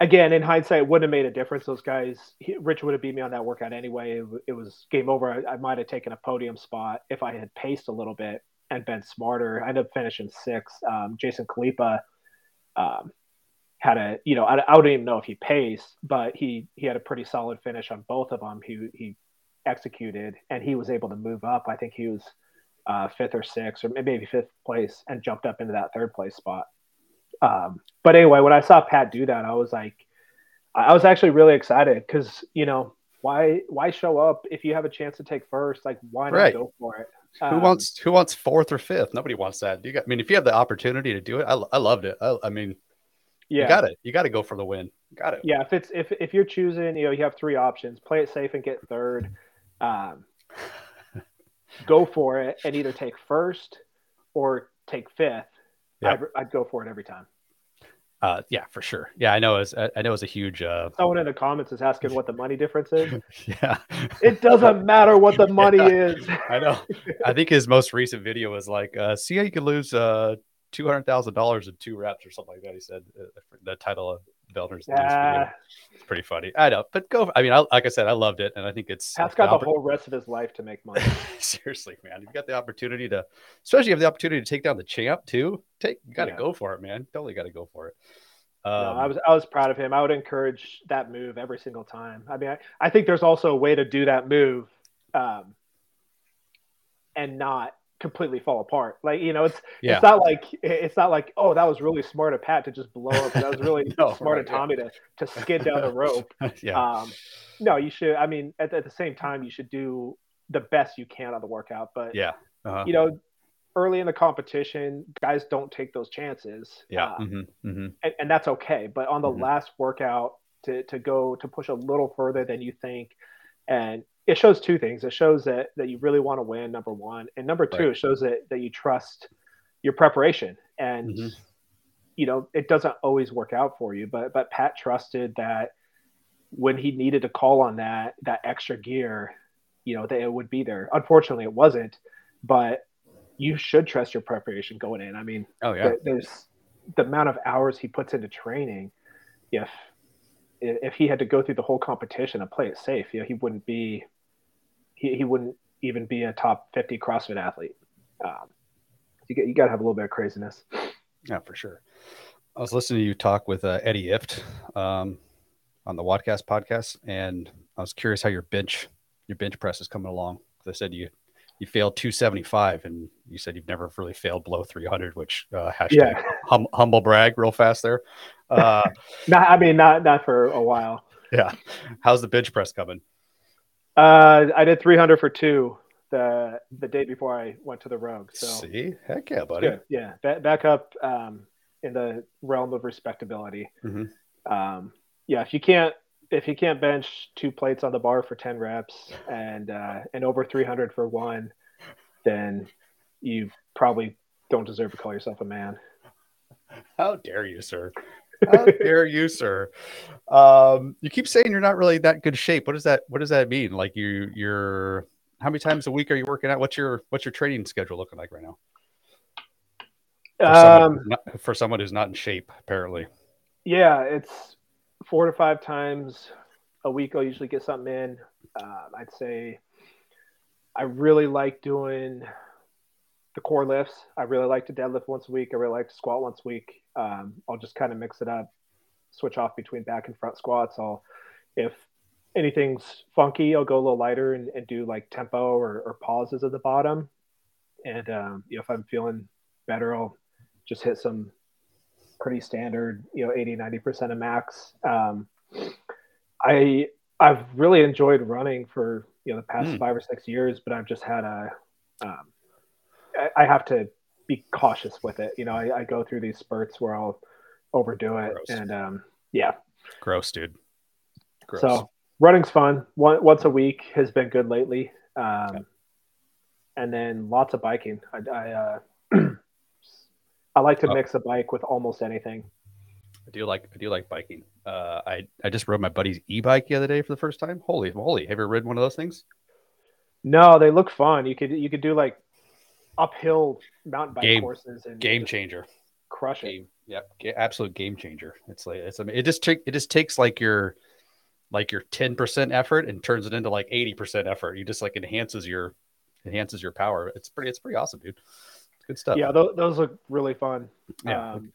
again, in hindsight, it wouldn't have made a difference. Those guys, he, Rich would have beat me on that workout anyway. It, it was game over. I, I might have taken a podium spot if I had paced a little bit and been smarter. I ended up finishing sixth. Um, Jason Khalipa, um, had a, you know, I, I don't even know if he paced, but he he had a pretty solid finish on both of them. He he executed and he was able to move up. I think he was uh, fifth or sixth or maybe fifth place and jumped up into that third place spot. Um, but anyway, when I saw Pat do that, I was like, I was actually really excited because you know why why show up if you have a chance to take first? Like why not right. go for it? Um, who wants who wants fourth or fifth? Nobody wants that. You got, I mean, if you have the opportunity to do it, I, I loved it. I, I mean, yeah, you got it. You got to go for the win. Got it. Yeah, if it's if if you're choosing, you know, you have three options: play it safe and get third, um, go for it, and either take first or take fifth I'd, I'd, go for it every time. Uh, yeah, for sure. Yeah, I know. It's I know it's a huge. Uh... Someone in the comments is asking what the money difference is. yeah, it doesn't matter what the money yeah. is. I know. I think his most recent video was like, uh, "See how you can lose uh, two hundred thousand dollars in two reps or something like that." He said uh, the title of Vellner's yeah. It's pretty funny. I know, but go. I mean, I, like I said, I loved it, and I think it's. Pat's got the, the whole rest of his life to make money. Seriously, man, you've got the opportunity to, especially you have the opportunity to take down the champ too. Take, you got to yeah. go for it, man. Totally got to go for it. Um, no, I was I was proud of him. I would encourage that move every single time. I mean, I, I think there's also a way to do that move, um, and not completely fall apart. Like you know, it's yeah. it's not like it's not like oh that was really smart of Pat to just blow up. That was really no, smart right, of Tommy yeah. to to skid down the rope. yeah. Um, no, you should. I mean, at, at, the same time, you should do the best you can on the workout. But yeah, uh-huh. you know, early in the competition, guys don't take those chances. Yeah, uh, mm-hmm. Mm-hmm. And, and, that's okay. But on the mm-hmm. last workout, to to go to push a little further than you think, and it shows two things. It shows that that you really want to win, number one, and number two, right. it shows that that you trust your preparation. And mm-hmm. you know, it doesn't always work out for you, but but Pat trusted that when he needed to call on that that extra gear, you know, that it would be there. Unfortunately, it wasn't, but you should trust your preparation going in. I mean, oh yeah, there's the amount of hours he puts into training. If if he had to go through the whole competition and play it safe, you know, he wouldn't be he, he wouldn't even be a top 50 CrossFit athlete. Um, you get, you got to have a little bit of craziness. Yeah, for sure. I was listening to you talk with uh, Eddie Ifft um, on the WODcast podcast, and I was curious how your bench your bench press is coming along. I said you you failed 275, and you said you've never really failed below 300, which uh, hashtag yeah. hum, humble brag real fast there. Uh, not, I mean, not not for a while. Yeah. How's the bench press coming? Uh, I did 300 for two the the day before I went to the Rogue. So see, heck yeah, buddy. Good. Yeah, back, back up um, in the realm of respectability. Mm-hmm. Um, yeah, if you can't if you can't bench two plates on the bar for 10 reps and uh, and over 300 for one, then you probably don't deserve to call yourself a man. How dare you, sir? How dare you, sir? Um, you keep saying you're not really that good shape. What does that What does that mean? Like you, you're how many times a week are you working out? What's your what's your training schedule looking like right now? For, Um, someone, not, for someone who's not in shape, apparently. yeah, it's four to five times a week. I'll usually get something in. Uh, I'd say I really like doing the core lifts. I really like to deadlift once a week. I really like to squat once a week. Um, I'll just kind of mix it up, switch off between back and front squats. I'll, if anything's funky, I'll go a little lighter and, and do like tempo or, or pauses at the bottom. And um, you know, if I'm feeling better, I'll just hit some pretty standard, you know, 80, 90% of max. Um, I, I've really enjoyed running for, you know, the past Mm. five or six years, but I've just had a, um, I, have to be cautious with it. You know, I, I go through these spurts where I'll overdo it. Gross. And um, yeah, Gross, dude. Gross. so running's fun. One, once a week has been good lately. Um, And then lots of biking. I, I, uh, I like to Oh. mix a bike with almost anything. I do like I do like biking. Uh, I I just rode my buddy's e-bike the other day for the first time. Holy moly! Have you ever ridden one of those things? No, they look fun. You could you could do like uphill mountain bike Game- courses and Game changer. crush it. Game. Yep. Ga- absolute game changer. It's like it's. I mean, it just take it just takes like your like your ten percent effort and turns it into like eighty percent effort. You just like enhances your enhances your power. It's pretty. It's pretty awesome, dude. It's good stuff. Yeah, those, those look really fun. Yeah. Um,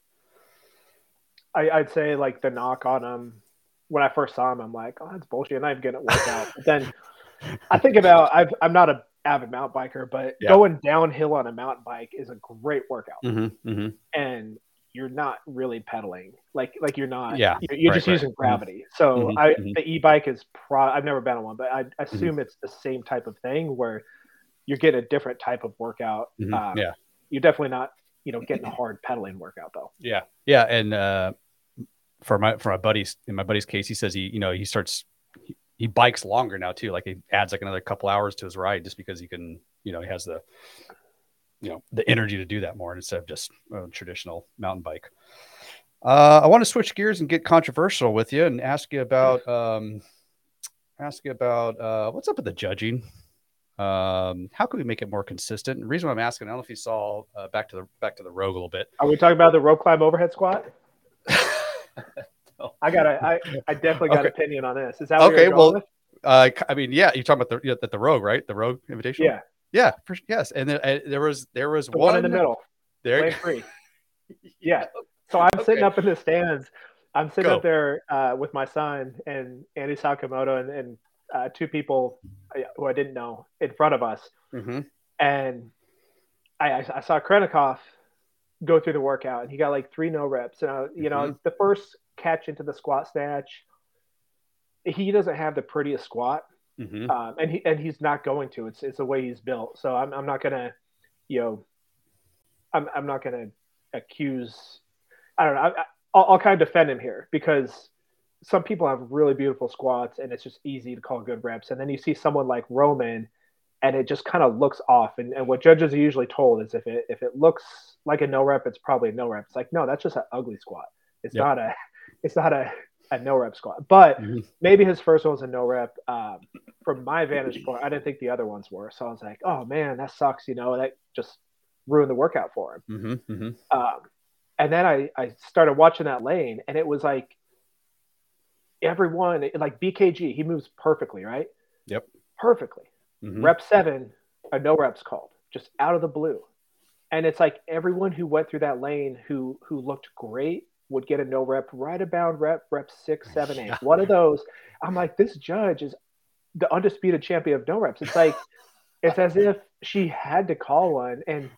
I, I'd say like the knock on them when I first saw them, I'm like, oh, that's bullshit. And I'm getting it worked out. But then I think about I've, I'm not a avid mountain biker, but Yeah. going downhill on a mountain bike is a great workout, Mm-hmm, mm-hmm. and you're not really pedaling. Like like you're not. Yeah, you're, you're right, just right. using gravity. So Mhm, I mhm. the e-bike is pro. I've never been on one, but I Mm-hmm. assume it's the same type of thing where you're getting a different type of workout. Um, yeah. you're definitely not you know getting a hard pedaling workout though. Yeah, yeah, and uh, for my for my buddies in my buddy's case, he says he you know he starts he, bikes longer now too. Like he adds like another couple hours to his ride just because he can you know he has the you know the energy to do that more instead of just a traditional mountain bike. Uh, I want to switch gears and get controversial with you and ask you about um, ask you about uh, what's up with the judging. Um, how can we make it more consistent? And the reason why I'm asking, I don't know if you saw uh, back to the back to the rogue a little bit. Are we talking about the rope climb overhead squat? I got a, I, I definitely got Okay. an opinion on this. Is that what Okay, you're well? Uh, I mean, yeah, you're talking about the the, Rogue, right? The Rogue invitation. Yeah, yeah, for, yes. And then uh, there was there was the one, one in the middle, There, three. Yeah. So I'm sitting up in the stands. I'm sitting Go. up there uh, with my son and Andy Sakamoto and, and uh, two people uh, who I didn't know in front of us. hmm and I, I, I saw Khrennikov go through the workout, and he got like three no reps. And uh, you know, Mhm. the first catch into the squat snatch, he doesn't have the prettiest squat, hmm um, and he and he's not going to. It's it's the way he's built. So I'm I'm not gonna, you know, I'm I'm not gonna accuse. I don't know. I, I, I'll, I'll kind of defend him here because some people have really beautiful squats, and it's just easy to call good reps. And then you see someone like Roman, and it just kind of looks off. And, and what judges are usually told is if it if it looks like a no rep, it's probably a no rep. It's like no, that's just an ugly squat. It's Yep. not a it's not a, a no rep squat. But Mhm. maybe his first one was a no rep. Um, from my vantage point, I didn't think the other ones were. So I was like, oh man, that sucks. You know, that just ruined the workout for him. hmm hmm Um, and then I, I started watching that lane, and it was like everyone, like BKG, he moves perfectly, right? Yep. Perfectly. hmm Rep seven, a no reps called, just out of the blue. And it's like everyone who went through that lane who who looked great would get a no rep, right about rep, rep six, seven, eight. One of those. I'm like, this judge is the undisputed champion of no reps. It's like it's as if she had to call one. And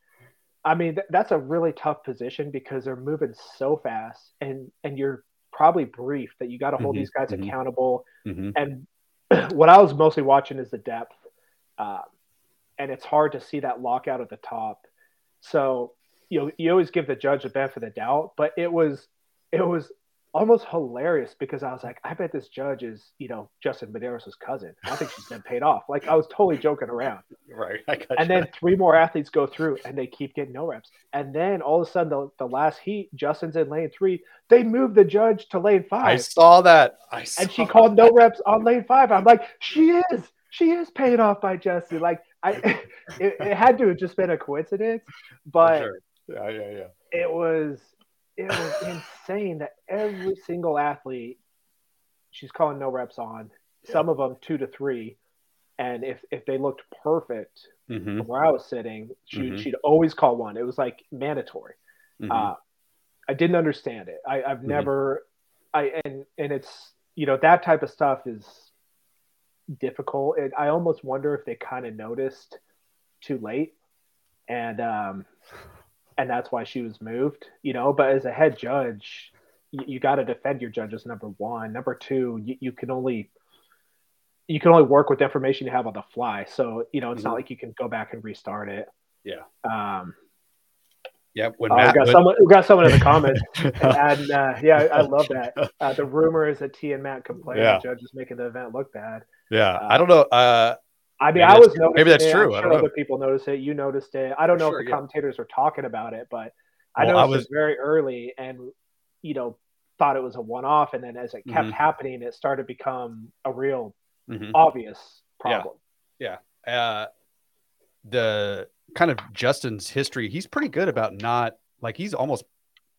I mean, th- that's a really tough position because they're moving so fast and and you're probably brief that you got to hold Mhm, these guys mhm. accountable hmm and what I was mostly watching is the depth, um, and it's hard to see that lockout at the top. So you know, you always give the judge the benefit of the doubt, but it was it was almost hilarious because I was like, I bet this judge is you know Justin Medeiros' cousin. I think she's been paid off. Like I was totally joking around. Right. I got And then three more athletes go through and they keep getting no reps. And then all of a sudden, the, the last heat, Justin's in lane three. They move the judge to lane five. I saw that. I saw that and she called no reps on lane five. I'm like, she is. she is paid off by Jesse. Like I, it, it had to have just been a coincidence, but sure. yeah, yeah, yeah. It was it was insane that every single athlete she's calling no reps on. Yeah. Some of them two to three, and if if they looked perfect mm-hmm. where I was sitting, she, mm-hmm. she'd always call one. It was like mandatory. Mm-hmm. Uh, I didn't understand it. I, I've mm-hmm. never, I and and it's you know that type of stuff is difficult. And I almost wonder if they kind of noticed too late, and um, and that's why she was moved. You know, but as a head judge, you, you got to defend your judges. Number one, number two, you, you can only you can only work with information you have on the fly. So you know, it's mm-hmm. not like you can go back and restart it. Yeah. Um, yeah, when uh, Matt, we got someone we got someone in the comments, and uh, yeah, I love that. Uh, the rumor is that T and Matt complain yeah. the judge is making the event look bad. Yeah, uh, I don't know. I mean, I was maybe that's it. true. Sure other people noticed it. You noticed it. I don't know sure, if the yeah. commentators were talking about it, but I well, noticed I was... it very early, and you know, thought it was a one-off, and then as it kept mm-hmm. happening, it started to become a real mm-hmm. obvious problem. Yeah. yeah. Uh, the kind of Justin's history, he's pretty good about not like he's almost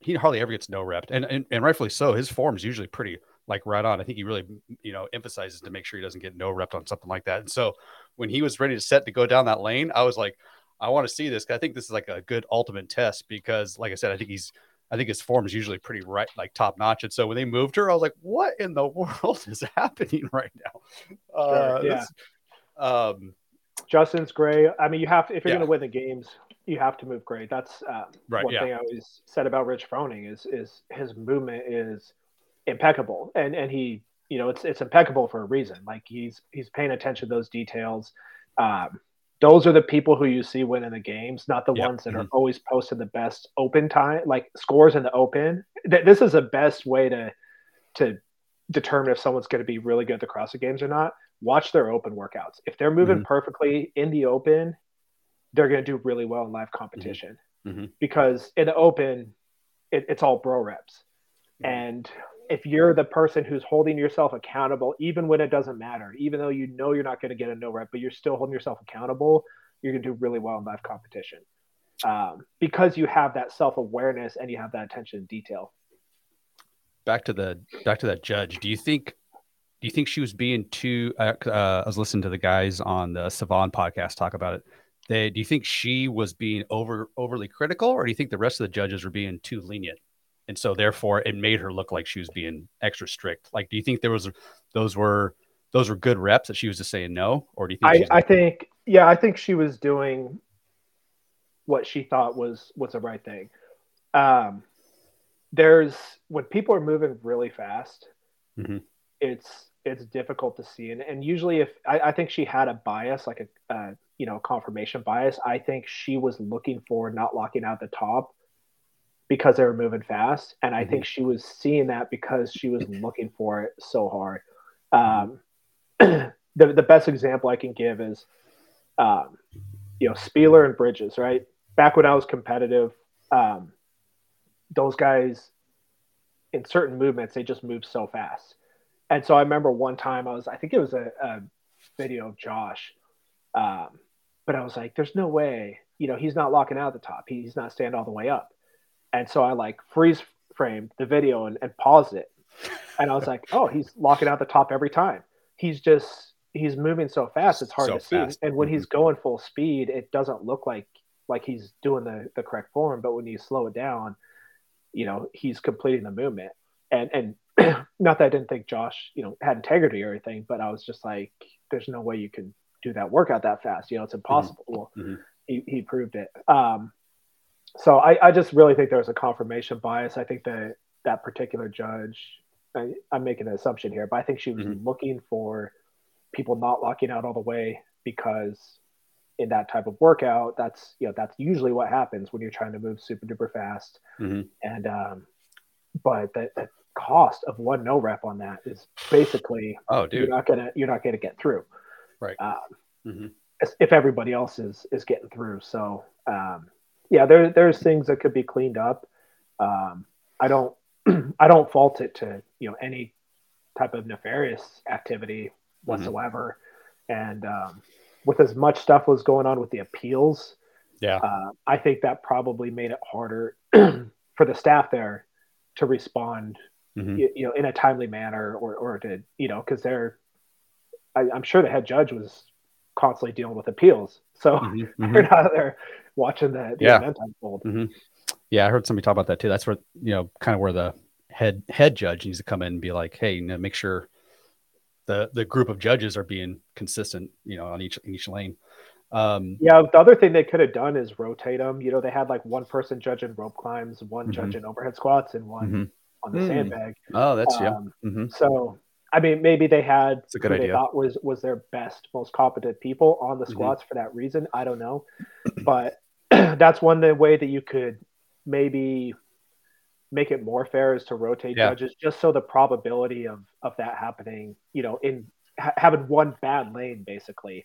he hardly ever gets no rep, and, and and rightfully so. His form is usually pretty like right on. I think he really you know emphasizes to make sure he doesn't get no rep on something like that. And so when he was ready to set to go down that lane, I was like, I want to see this. I think this is like a good ultimate test because, like I said, I think he's I think his form is usually pretty right, like top notch. And so when they moved her, I was like, what in the world is happening right now? Uh, yeah. Um, Justin's great. I mean, you have to, if you're yeah. going to win the games, you have to move great. That's uh, right, one yeah. thing I always said about Rich Froning is is his movement is impeccable, and and he, you know, it's it's impeccable for a reason. Like he's he's paying attention to those details. Um, those are the people who you see winning the games, not the yep. ones that mm-hmm. are always posting the best open time, like scores in the open. This is the best way to to determine if someone's going to be really good at the CrossFit Games or not. Watch their open workouts. If they're moving mm-hmm. perfectly in the open, they're going to do really well in live competition mm-hmm. because in the open, it, it's all bro reps, mm-hmm. and if you're the person who's holding yourself accountable, even when it doesn't matter, even though you know you're not going to get a no rep, but you're still holding yourself accountable, you're going to do really well in live competition um, because you have that self awareness and you have that attention to detail. Back to the back to that judge. Do you think? Do you think she was being too? Uh, uh, I was listening to the guys on the Sevan podcast talk about it. They, do you think she was being over overly critical, or do you think the rest of the judges were being too lenient? And so therefore it made her look like she was being extra strict. Like, do you think there was those were those were good reps that she was just saying no, or do you think? I, I think yeah, I think she was doing what she thought was was the right thing. Um, there's when people are moving really fast, mm-hmm. it's it's difficult to see, and, and usually if I, I think she had a bias, like a uh, you know confirmation bias, I think she was looking for not locking out the top because they were moving fast. And I mm-hmm. think she was seeing that because she was looking for it so hard. Um, the, the best example I can give is, um, you know, Spealler and Bridges, right? Back when I was competitive, um, those guys in certain movements, they just move so fast. And so I remember one time I was, I think it was a, a video of Josh. Um, but I was like, there's no way, you know, he's not locking out the top. He's not staying all the way up. And so I like freeze framed the video and, and paused it. And I was like, oh, he's locking out the top every time. He's just he's moving so fast it's hard so to fast. see. And when mm-hmm. he's going full speed, it doesn't look like like he's doing the, the correct form. But when you slow it down, you know, he's completing the movement. And and not that I didn't think Josh, you know, had integrity or anything, but I was just like, there's no way you can do that workout that fast. You know, it's mm-hmm. impossible. Mm-hmm. Well, mm-hmm. he, he proved it. Um, so I, I just really think there was a confirmation bias. I think that that particular judge, I, am making an assumption here, but I think she was mm-hmm. looking for people not locking out all the way because in that type of workout, that's you know that's usually what happens when you're trying to move super duper fast. Mm-hmm. And um, but the, the cost of one no rep on that is basically oh dude you're not gonna you're not gonna get through right um, mm-hmm. if everybody else is is getting through so um, yeah, there there's things that could be cleaned up. Um, I don't I don't fault it to you know any type of nefarious activity mm-hmm. whatsoever. and um, with as much stuff was going on with the appeals, yeah, uh, I think that probably made it harder for the staff there to respond, mm-hmm. you, you, know, in a timely manner or or to you know because they're, I, am sure the head judge was constantly dealing with appeals, so mm-hmm. they're not there watching the, the yeah. event unfold. Mm-hmm. Yeah, I heard somebody talk about that too. That's where you know, kind of where the head head judge needs to come in and be like, hey, you know, make sure the the group of judges are being consistent, you know, on each each lane. Um, yeah, the other thing they could have done is rotate them. You know, they had like one person judging rope climbs, one mm-hmm. judging overhead squats, and one mm-hmm. on the mm. sandbag. Oh, that's um, yeah. Mm-hmm. So, I mean, maybe they had it's a good idea. They thought was was their best, most competent people on the mm-hmm. squats for that reason. I don't know, but that's one the way that you could maybe make it more fair is to rotate yeah. judges just so the probability of of that happening you know in ha- having one bad lane basically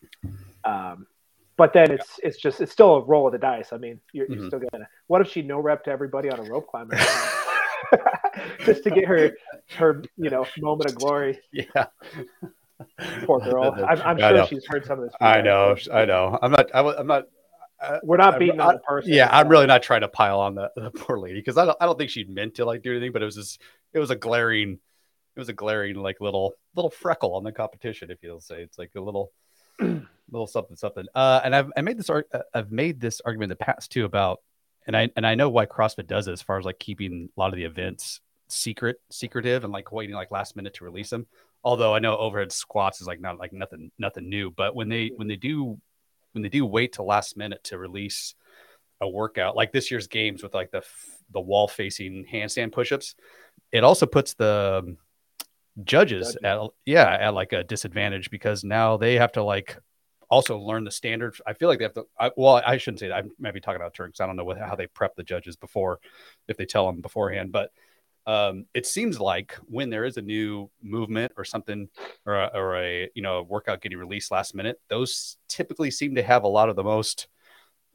um but then it's it's just it's still a roll of the dice i mean you're, mm-hmm. you're still gonna what if she no rep to everybody on a rope climber just to get her her you know moment of glory. Yeah. Poor girl. I'm, I'm sure she's heard some of this i know i know. I'm not I, i'm not we're not beating on the person. Yeah, I'm really not trying to pile on the, the poor lady because I don't I don't think she meant to like do anything, but it was just it was a glaring it was a glaring like little little freckle on the competition, if you'll say. It's like a little little something something. Uh, and I've I made this uh, I've made this argument in the past too about and I and I know why CrossFit does it as far as like keeping a lot of the events secret secretive and like waiting like last minute to release them. Although I know overhead squats is like not like nothing nothing new, but when they when they do when they do wait to last minute to release a workout like this year's games with like the the wall facing handstand push-ups it also puts the um, judges at yeah at like a disadvantage because now they have to like also learn the standards. i feel like they have to I, well i shouldn't say that. I might be talking about terms i don't know what, how they prep the judges before if they tell them beforehand but um, it seems like when there is a new movement or something or a, or a you know workout getting released last minute those typically seem to have a lot of the most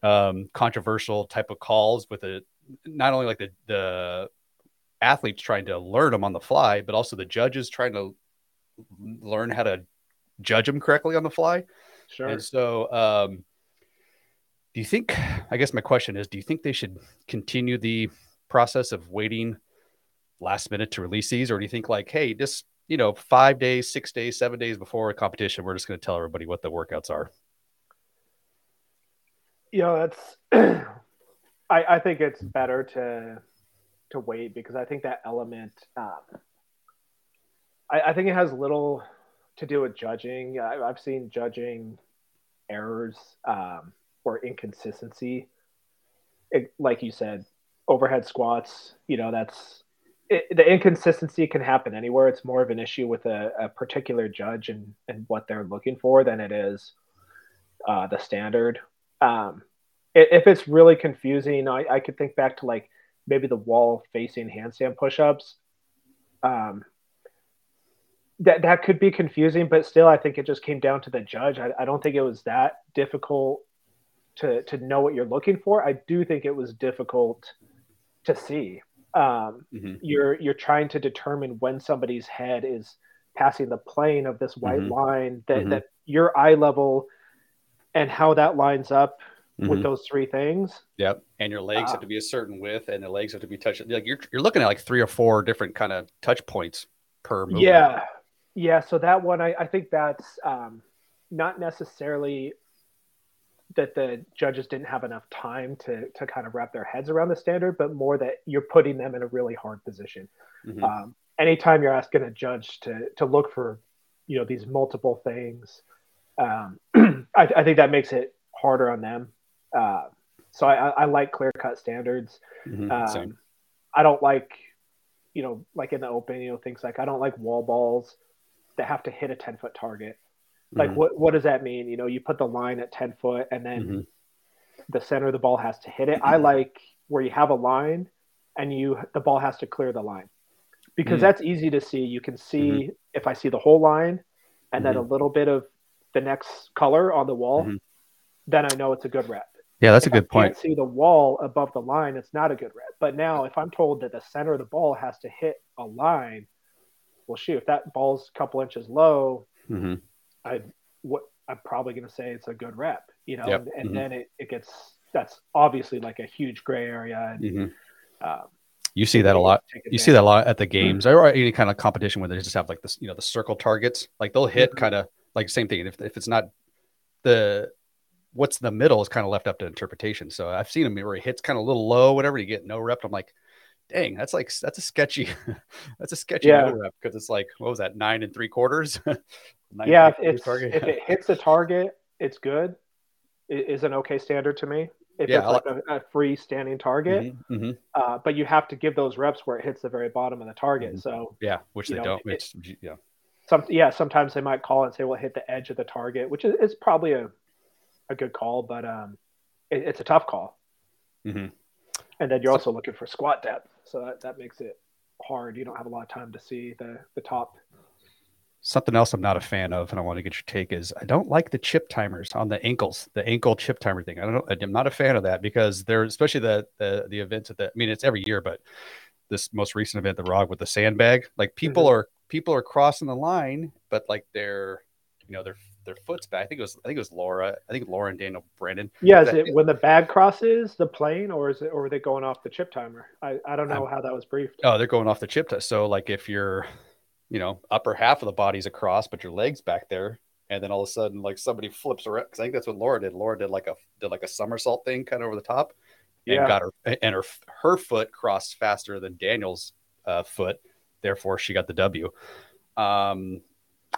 um, controversial type of calls with a not only like the the athletes trying to learn them on the fly but also the judges trying to learn how to judge them correctly on the fly sure and so um, do you think i guess my question is do you think they should continue the process of waiting last minute to release these, or do you think like, hey, just you know, five days, six days, seven days before a competition, we're just going to tell everybody what the workouts are? You know, that's. I, I think it's better to to wait because I think that element. Um, I, I think it has little to do with judging. I, have seen judging errors um, or inconsistency. It, like you said, overhead squats. You know, that's it, the inconsistency can happen anywhere. It's more of an issue with a, a particular judge and, and what they're looking for than it is uh, the standard. Um, if it's really confusing, I, I could think back to like maybe the wall facing handstand push-ups. Um, that that could be confusing, but still, I think it just came down to the judge. I, I don't think it was that difficult to to know what you're looking for. I do think it was difficult to see um, mm-hmm. you're you're trying to determine when somebody's head is passing the plane of this white mm-hmm. line that, mm-hmm. that your eye level and how that lines up with mm-hmm. those three things. Yep. And your legs uh, have to be a certain width and the legs have to be touched. Like you're, you're looking at like three or four different kind of touch points per movement. Yeah. Yeah. So that one, I, I think that's um, not necessarily that the judges didn't have enough time to to kind of wrap their heads around the standard, but more that you're putting them in a really hard position. Mm-hmm. Um, anytime you're asking a judge to to look for, you know, these multiple things, um, I, I, think that makes it harder on them. Uh, so I, I, like clear cut standards. Mm-hmm. Um, I don't like, you know, like in the open, you know, things like I don't like wall balls that have to hit a ten foot target. Like, mm-hmm. what what does that mean? You know, you put the line at ten foot, and then mm-hmm. the center of the ball has to hit it. I like where you have a line, and you the ball has to clear the line, because mm-hmm. that's easy to see. You can see mm-hmm. if I see the whole line, and then a mm-hmm. little bit of the next color on the wall, mm-hmm. then I know it's a good rep. Yeah, that's if a good I point. see the wall above the line, it's not a good rep. But now, if I'm told that the center of the ball has to hit a line, well, shoot, if that ball's a couple inches low, mm-hmm. I what I'm probably going to say it's a good rep, you know, Yep. and, and Mhm. then it, it gets that's obviously like a huge gray area. And, Mhm. um, You see that a lot. You see that a lot at the games or any kind of competition where they just have like this, you know, the circle targets. Like they'll hit Mhm. kind of like same thing. If, if it's not the what's the middle is kind of left up to interpretation. So I've seen him where he hits kind of a little low, whatever. You get no rep. I'm like, dang, that's like that's a sketchy, that's a sketchy Yeah. rep because it's like what was that nine and three quarters? Yeah, three if quarters if it hits the target, it's good. It is an okay standard to me. If Yeah, it's like a, a free standing target, Mhm, mhm. uh, but you have to give those reps where it hits the very bottom of the target. Mhm. So Yeah, which they know, don't. it- yeah. some yeah, sometimes they might call and say, "Well, hit the edge of the target," which is, is probably a a good call, but um, it, it's a tough call. Mhm. And then you're So- also looking for squat depth, so that, that makes it hard. You don't have a lot of time to see the the top. Something else I'm not a fan of, and I want to get your take is I don't like the chip timers on the ankles, the ankle chip timer thing. I don't know. I'm not a fan of that because they're especially the the the events at the. I mean, it's every year, but this most recent event, the Rogue with the sandbag, like people Mhm. are people are crossing the line, but like they're, you know their their foot's back. I think it was I think it was Laura. I think Laura and Danielle Brandon. Yeah, is it when the bag crosses the plane, or is it, or are they going off the chip timer? I, I don't know how that was briefed. Oh, they're going off the chip test. So like if you're, you know, upper half of the body's across, but your legs back there, and then all of a sudden like somebody flips around. Because I think that's what Laura did. Laura did like a did like a somersault thing kind of over the top, and Yeah. got her and her her foot crossed faster than Danielle's uh, foot. Therefore, she got the W. Um,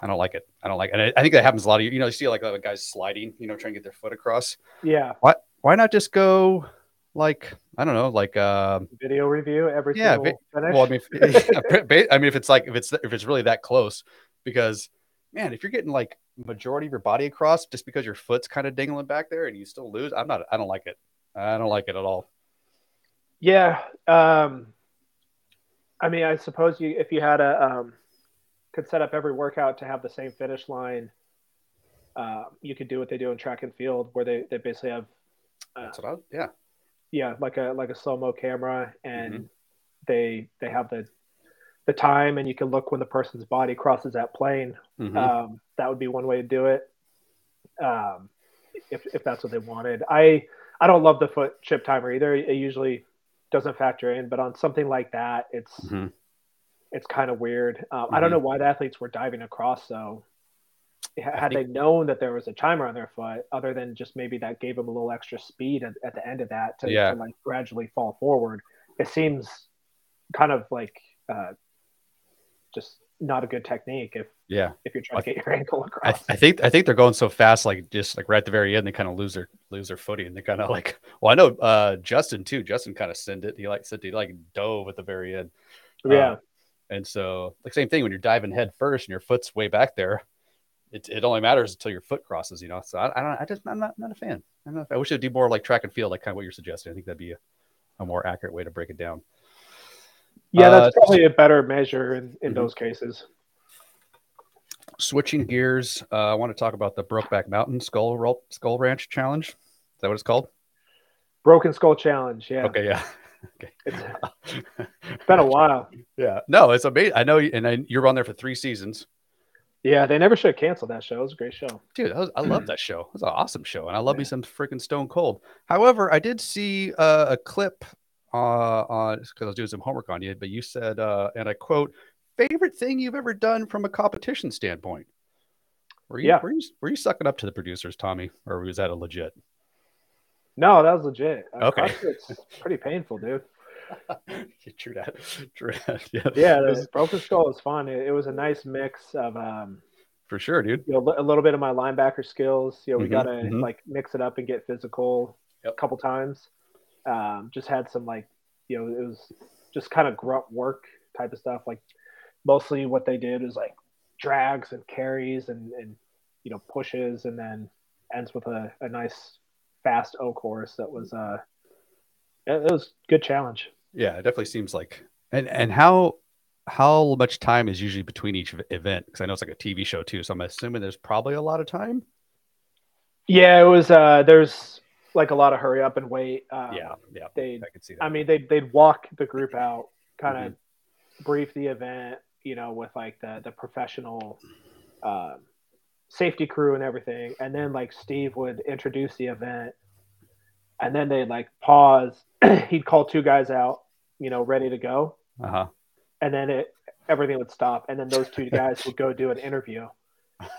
I don't like it. I don't like, it. and I, I think that happens a lot of you You know you see like a guys sliding, you know, trying to get their foot across. Yeah, Why not just go like I don't know, like um, video review every Yeah, finish. Well, I mean, if, yeah, I mean, if it's like if it's if it's really that close, because man, if you're getting like majority of your body across just because your foot's kind of dingling back there and you still lose, I'm not. I don't like it. I don't like it at all. Yeah. Um, I mean, I suppose you if you had a um, could set up every workout to have the same finish line. Uh, you could do what they do in track and field, where they, they basically have That's what I. Yeah. yeah like a like a slow mo camera, and Mm-hmm. they they have the the time, and you can look when the person's body crosses that plane. Mhm. Um, that would be one way to do it. Um, if if that's what they wanted, I I don't love the foot chip timer either. It usually doesn't factor in, but on something like that, it's Mhm. It's kind of weird. Um, I don't Mhm. know why the athletes were diving across though. Ha- Had think- they known that there was a timer on their foot, other than just maybe that gave them a little extra speed at, at the end of that to, Yeah. to like gradually fall forward, it seems kind of like uh, just not a good technique if Yeah. if you're trying to get your ankle across. I think I think they're going so fast, like just like right at the very end, they kind of lose their lose their footing. And they kind of like, well, I know uh, Justin too. Justin kind of sent it. He like said he like dove at the very end. yeah, Uh, and so, like same thing when you're diving head first and your foot's way back there, it, it only matters until your foot crosses, you know. So I, I don't, I just, I'm not, not a fan. I'm not, I wish it'd do more like track and field, like kind of what you're suggesting. I think that'd be a, a more accurate way to break it down. yeah, uh, that's probably a better measure in, in Mhm. those cases. Switching gears, uh, I want to talk about the Brokeback Mountain Skull Skull Ranch Challenge. Is that what it's called? Broken Skull Challenge. Yeah, Okay, yeah. it's, it's been a while. yeah. No, it's amazing. I know, you- and I, you're on there for three seasons. Yeah, they never should have canceled that show. It was a great show. Dude, that was, I love that show. It was an awesome show, and I love me some freaking Stone Cold. However, I did see uh, a clip uh, on because I was doing some homework on you, but you said, uh, and I quote, "Favorite thing you've ever done from a competition standpoint." Were you, Yeah. were you were you sucking up to the producers, Tommy, or was that a legit? No, that was legit. Okay. Pretty painful, dude. True that. True that. Yeah, Yeah, the was- Broken Skull was fun. It, it was a nice mix of um, for sure, dude. you know, a little bit of my linebacker skills. You know, we Mhm, got to mhm. like mix it up and get physical Yep. a couple times. Um, just had some like, you know, it was just kind of grunt work type of stuff. Like mostly what they did was like drags and carries and, and you know, pushes and then ends with a, a nice fast O course that was, uh, it, it was a good challenge. Yeah, it definitely seems like. And and how how much time is usually between each event? Because I know it's like a TV show too, so I'm assuming there's probably a lot of time. Yeah, it was, uh, there's like a lot of hurry up and wait. Um, yeah, yeah, They, I could see that. I mean, they'd, they'd walk the group out, kind of brief the event, you know, with like the, the professional um, safety crew and everything, and then like Steve would introduce the event, and then they'd like pause. He'd call two guys out, you know, ready to go, Uh-huh. and then it everything would stop, and then those two guys would go do an interview,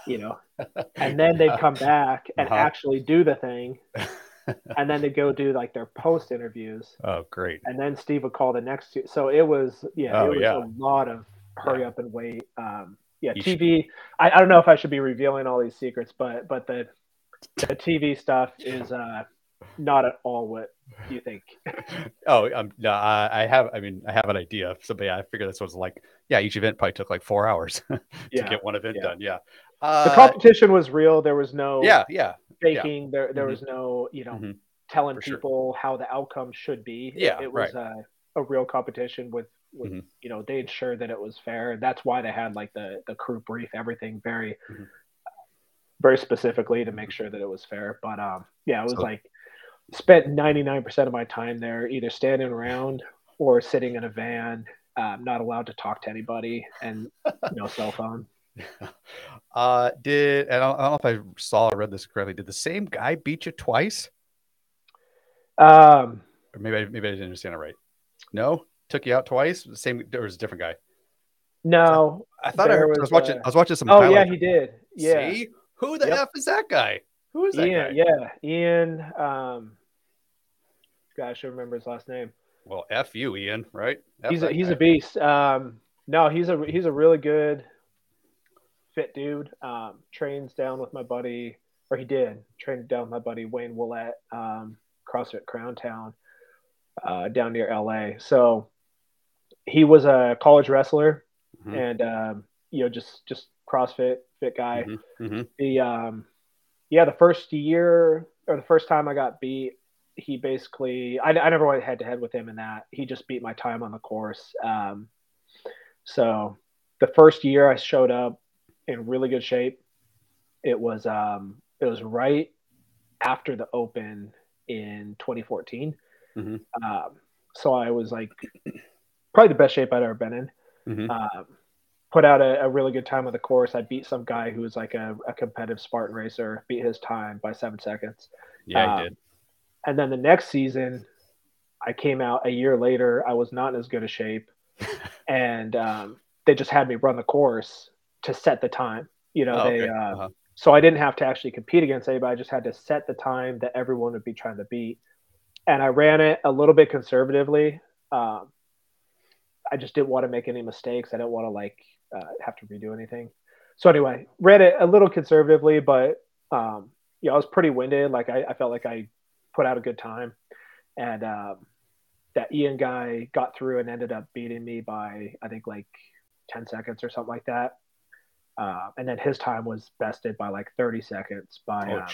you know, and then they'd come back and Uh-huh. actually do the thing, and then they'd go do like their post interviews, Oh, great. and then Steve would call the next two. So it was yeah, Oh, it was yeah. a lot of hurry up and wait. Um, yeah, You TV. I, I don't know if I should be revealing all these secrets, but but the the TV stuff is uh, not at all what you think. Oh, um, no, I, I have. I mean, I have an idea. So, but yeah, I figure this was like, yeah, each event probably took like four hours to Yeah, get one event yeah. done. Yeah. the Uh, competition was real. There was no yeah, yeah, faking. There there Mhm. was no you know Mhm. telling For sure. people how the outcome should be. Yeah, it, was uh, a real competition with with Mhm. you know they ensured that it was fair. That's why they had like the the crew brief everything very Mhm. very specifically to make sure that it was fair. But um yeah, it was So- like spent ninety nine percent of my time there either standing around or sitting in a van. Um, not allowed to talk to anybody and no cell phone. Uh, did and I don't, I don't know if I saw or read this correctly. Did the same guy beat you twice, Um, or maybe I, maybe I didn't understand it right? No, took you out twice. The same. There was a different guy. no. I thought I, heard, I was, was watching. uh, I was watching some. Oh highlights. yeah, he did. Yeah. See? Who the Yep. f is that guy? Who is that Ian, guy? yeah, Ian. Um, God, I should remember his last name. Well, f you, Ian. Right? F he's a, he's guy. a beast. Um, no, he's a he's a really good, fit dude. Um, trains down with my buddy, or he did train down with my buddy Wayne Willett, um, CrossFit Crown Town, uh, down near LA. So he was a college wrestler, Mhm. and um, you know just just CrossFit fit guy. Mhm, mhm. the um yeah the first year or the first time i got beat he basically i, I never went head to head with him in that he just beat my time on the course um so the first year i showed up in really good shape it was um it was right after the open in 2014 Mhm. um so i was like probably the best shape i'd ever been in Mhm. um, put out a, a really good time on the course. I beat some guy who was like a, a competitive Spartan racer, beat his time by seven seconds. Yeah, um, he did. And then the next season, I came out a year later. I was not in as good a shape, and um, they just had me run the course to set the time. You know, Oh, they okay. uh, Uh-huh. so I didn't have to actually compete against anybody. I just had to set the time that everyone would be trying to beat, and I ran it a little bit conservatively. Um, I just didn't want to make any mistakes. I didn't want to like uh, have to redo anything. So anyway, ran it a little conservatively, but um, yeah, I was pretty winded. Like I, I felt like I put out a good time, and um, that Ian guy got through and ended up beating me by I think like ten seconds or something like that. Uh, and then his time was bested by like 30 seconds by Oh, um,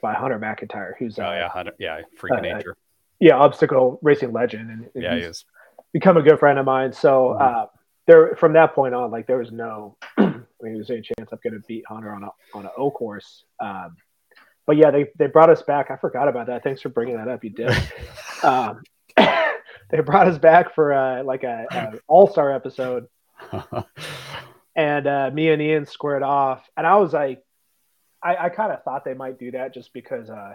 by Hunter McIntyre, who's Oh, uh, yeah. Hunter- Yeah. Freaking uh, nature. yeah obstacle racing legend, and, and Yeah, he he's is. become a good friend of mine. So Mhm. uh, there, from that point on, like there was no, I mean, there's any chance I'm going to beat Hunter on a on an O course. Um, but yeah, they they brought us back. I forgot about that. Thanks for bringing that up. You did. um, they brought us back for uh, like a, a All Star episode, and uh, me and Ian squared off, and I was like, I, I kind of thought they might do that just because uh,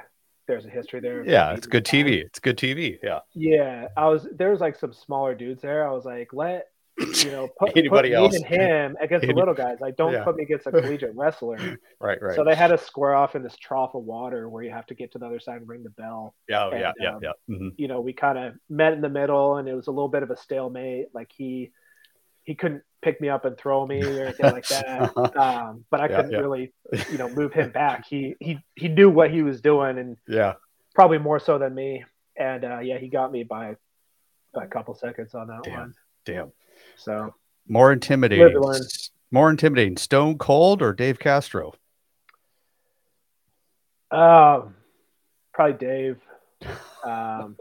there's a history there. yeah, it's good TV. It's good TV. Yeah. Yeah, I was there was like some smaller dudes there. I was like, let you know, put, Anybody put else. me and him against the little guys. Like, don't Yeah. put me against a collegiate wrestler. Right. Right. So they had to square off in this trough of water where you have to get to the other side and ring the bell. yeah. Oh, yeah. and, Yeah. um, Yeah. hmm You know, we kind of met in the middle, and it was a little bit of a stalemate. Like he he couldn't pick me up and throw me or anything like that. Um, but I Yeah, couldn't yeah. really, you know, move him back. He he he knew what he was doing, and yeah. probably more so than me. And uh, yeah, he got me by, by a couple seconds on that Damn. one. Damn. So More intimidating. Live to learn. More intimidating. Stone Cold or Dave Castro? um, probably Dave. Um,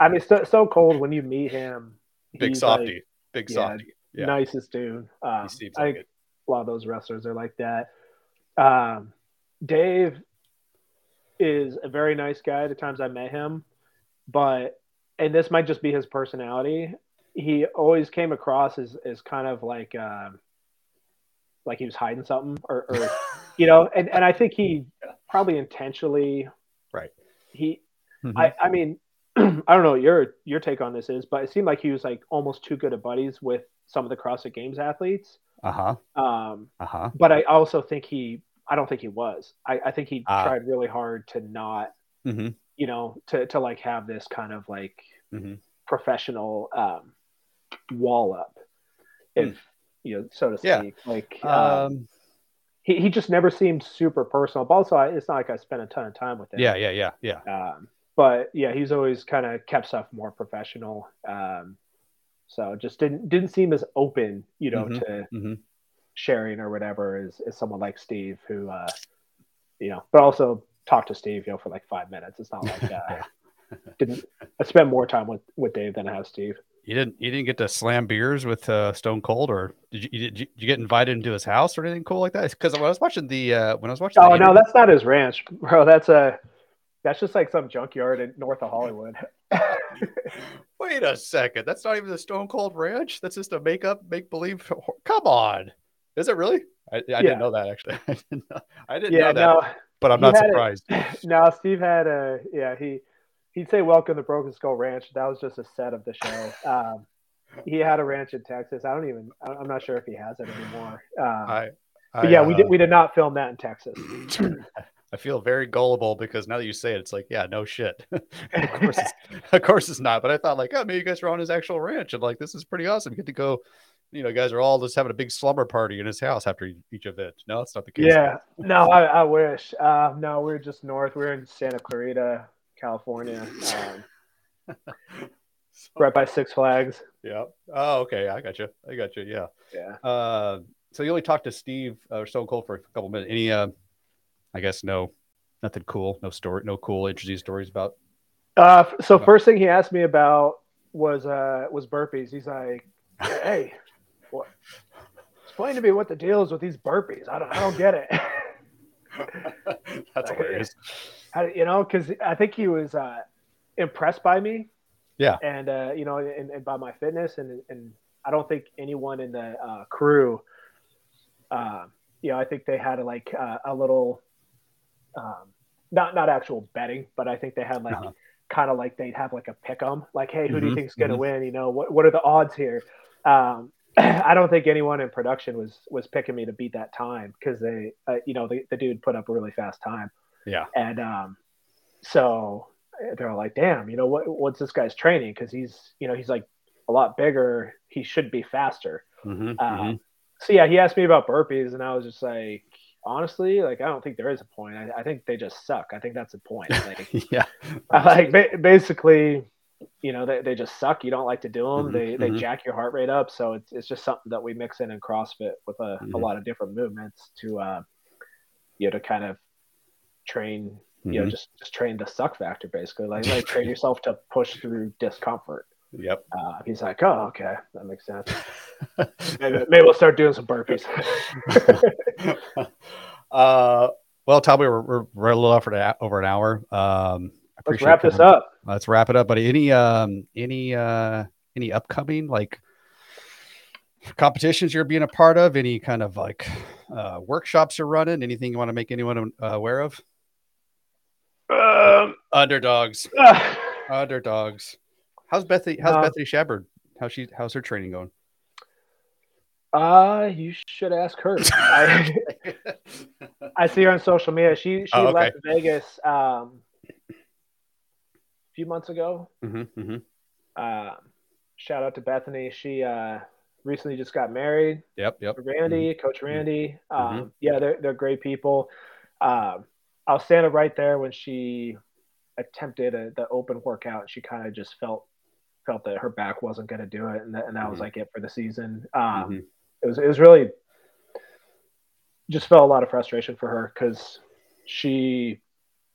I mean, so, so cold when you meet him. Big softy. like, Big softy. Yeah. nicest dude. Um, He seems I like think it. a lot of those wrestlers are like that. Um, Dave is a very nice guy. The times I met him, but and this might just be his personality. He always came across as as kind of like um, like he was hiding something or, or you know, and, and I think he probably intentionally, right. He, mm-hmm. I, I mean, I don't know what your your take on this is, but it seemed like he was like almost too good of buddies with some of the CrossFit Games athletes. Uh huh. Um, uh huh. But I also think he, I don't think he was. I, I think he uh, tried really hard to not, mm-hmm. you know, to to like have this kind of like mm-hmm. professional um, wall up, if mm. you know, so to speak. Yeah. Like, um, um, he he just never seemed super personal. But also, it's not like I spent a ton of time with him. Yeah, yeah, yeah, yeah. Um, but yeah, he's always kind of kept stuff more professional. Um, so just didn't didn't seem as open, you know, mm-hmm. to mm-hmm. sharing or whatever as, as someone like Steve, who, uh, you know, but also talked to Steve, you know, for like five minutes. It's not like uh, didn't I spent more time with with Dave than I have Steve. You didn't you didn't get to slam beers with uh, Stone Cold, or did you, did you, did you get invited into his house or anything cool like that? Because when I was watching the uh, when I was watching, oh no, that's not his ranch, bro. That's a that's just like some junkyard in north of Hollywood. Wait a second. That's not even the Stone Cold Ranch. That's just a make up, make believe. Come on. Is it really? I, I yeah. didn't know that actually. I didn't know, I didn't yeah, know that. No, but I'm not surprised. no, Steve had a yeah. He he'd say welcome to Broken Skull Ranch. That was just a set of the show. Um, he had a ranch in Texas. I don't even. I'm not sure if he has it anymore. Um, I, I, but yeah, uh, we did. We did not film that in Texas. I feel very gullible because now that you say it, it's like, yeah, no shit. of course, it's, of course it's not. But I thought like, oh, maybe you guys are on his actual ranch, and like, this is pretty awesome. You get to go. You know, guys are all just having a big slumber party in his house after each event. No, that's not the case. Yeah, no, I, I wish. Uh, no, we're just north. We're in Santa Clarita, California, um, right by Six Flags. Yeah. Oh, okay. I got you. I got you. Yeah. Yeah. Uh, so you only talked to Steve or uh, Stone Cold for a couple minutes. Any uh, I guess no, nothing cool, no story, no cool interesting stories about. Uh, so first thing he asked me about was uh was burpees. He's like, "Hey, what? Explain to me what the deal is with these burpees. I don't, I don't get it." That's hilarious. How, you know, because I think he was uh, impressed by me. Yeah. And uh, you know, and, and, by my fitness, and and I don't think anyone in the uh, crew, uh, you know, I think they had a, like uh, a little um, not not actual betting, but I think they had like uh-huh. kind of like they'd have like a pick 'em, like, hey, who mm-hmm, do you mm-hmm, think's gonna mm-hmm. win? You know, what what are the odds here? Um, I don't think anyone in production was was picking me to beat that time because they, uh, you know, the, the dude put up a really fast time. Yeah. And um, so they're like, damn, you know, what what's this guy's training? Because he's, you know, he's like a lot bigger. He should be faster. Mm-hmm, um, so yeah, he asked me about burpees, and I was just like, honestly, like I don't think there is a point. I, I think they just suck. I think that's the point. Like, yeah, like ba- basically, you know, they, they just suck. You don't like to do them. Mhm, they mhm. they jack your heart rate up. So it's it's just something that we mix in in CrossFit with a, a Mhm. lot of different movements to uh, you know, to kind of train. You know, Mhm. just just train the suck factor basically. Like like train yourself to push through discomfort. Yep. Uh, he's like, oh, okay, that makes sense. maybe, maybe we'll start doing some burpees. uh, well, Tommy, we're, we're, we're a little over, over an hour. Um, Let's wrap this up. Let's wrap it up. But any um any uh any upcoming like competitions you're being a part of? Any kind of like uh, workshops you're running? Anything you want to make anyone uh, aware of? Um, Underdogs. uh, Underdogs. How's Bethany? How's Uh, Bethany Shepard? How's she? How's her training going? uh, you should ask her. I, I see her on social media. She she Oh, okay. left Vegas um, a few months ago. mm-hmm, mm-hmm. Um, shout out to Bethany. She uh, recently just got married. Yep, yep. Randy, Coach Randy. Um, Mhm. Yeah, they're they're great people. Um, I was standing right there when she attempted a, the open workout, and she kind of just felt felt that her back wasn't going to do it, and that, and that was Mhm. like it for the season. Um, Mhm. It was it was really just felt a lot of frustration for her because she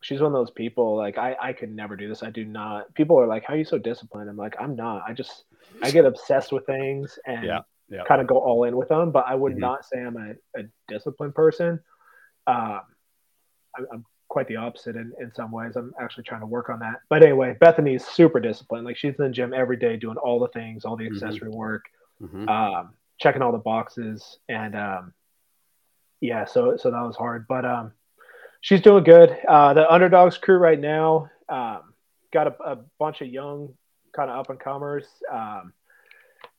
she's one of those people like I I could never do this. I do not. People are like, "How are you so disciplined?" I'm like, I'm not. I just I get obsessed with things and Yeah, yeah. kind of go all in with them. But I would Mhm. not say I'm a, a disciplined person. Um, I, I'm quite the opposite in, in some ways. I'm actually trying to work on that. But anyway, Bethany's super disciplined. Like she's in the gym every day doing all the things, all the Mhm. accessory work, Mhm. um, checking all the boxes. And um, yeah, so so that was hard, but um, she's doing good. Uh, the underdogs crew right now um, got a, a bunch of young kind of up and comers. Um,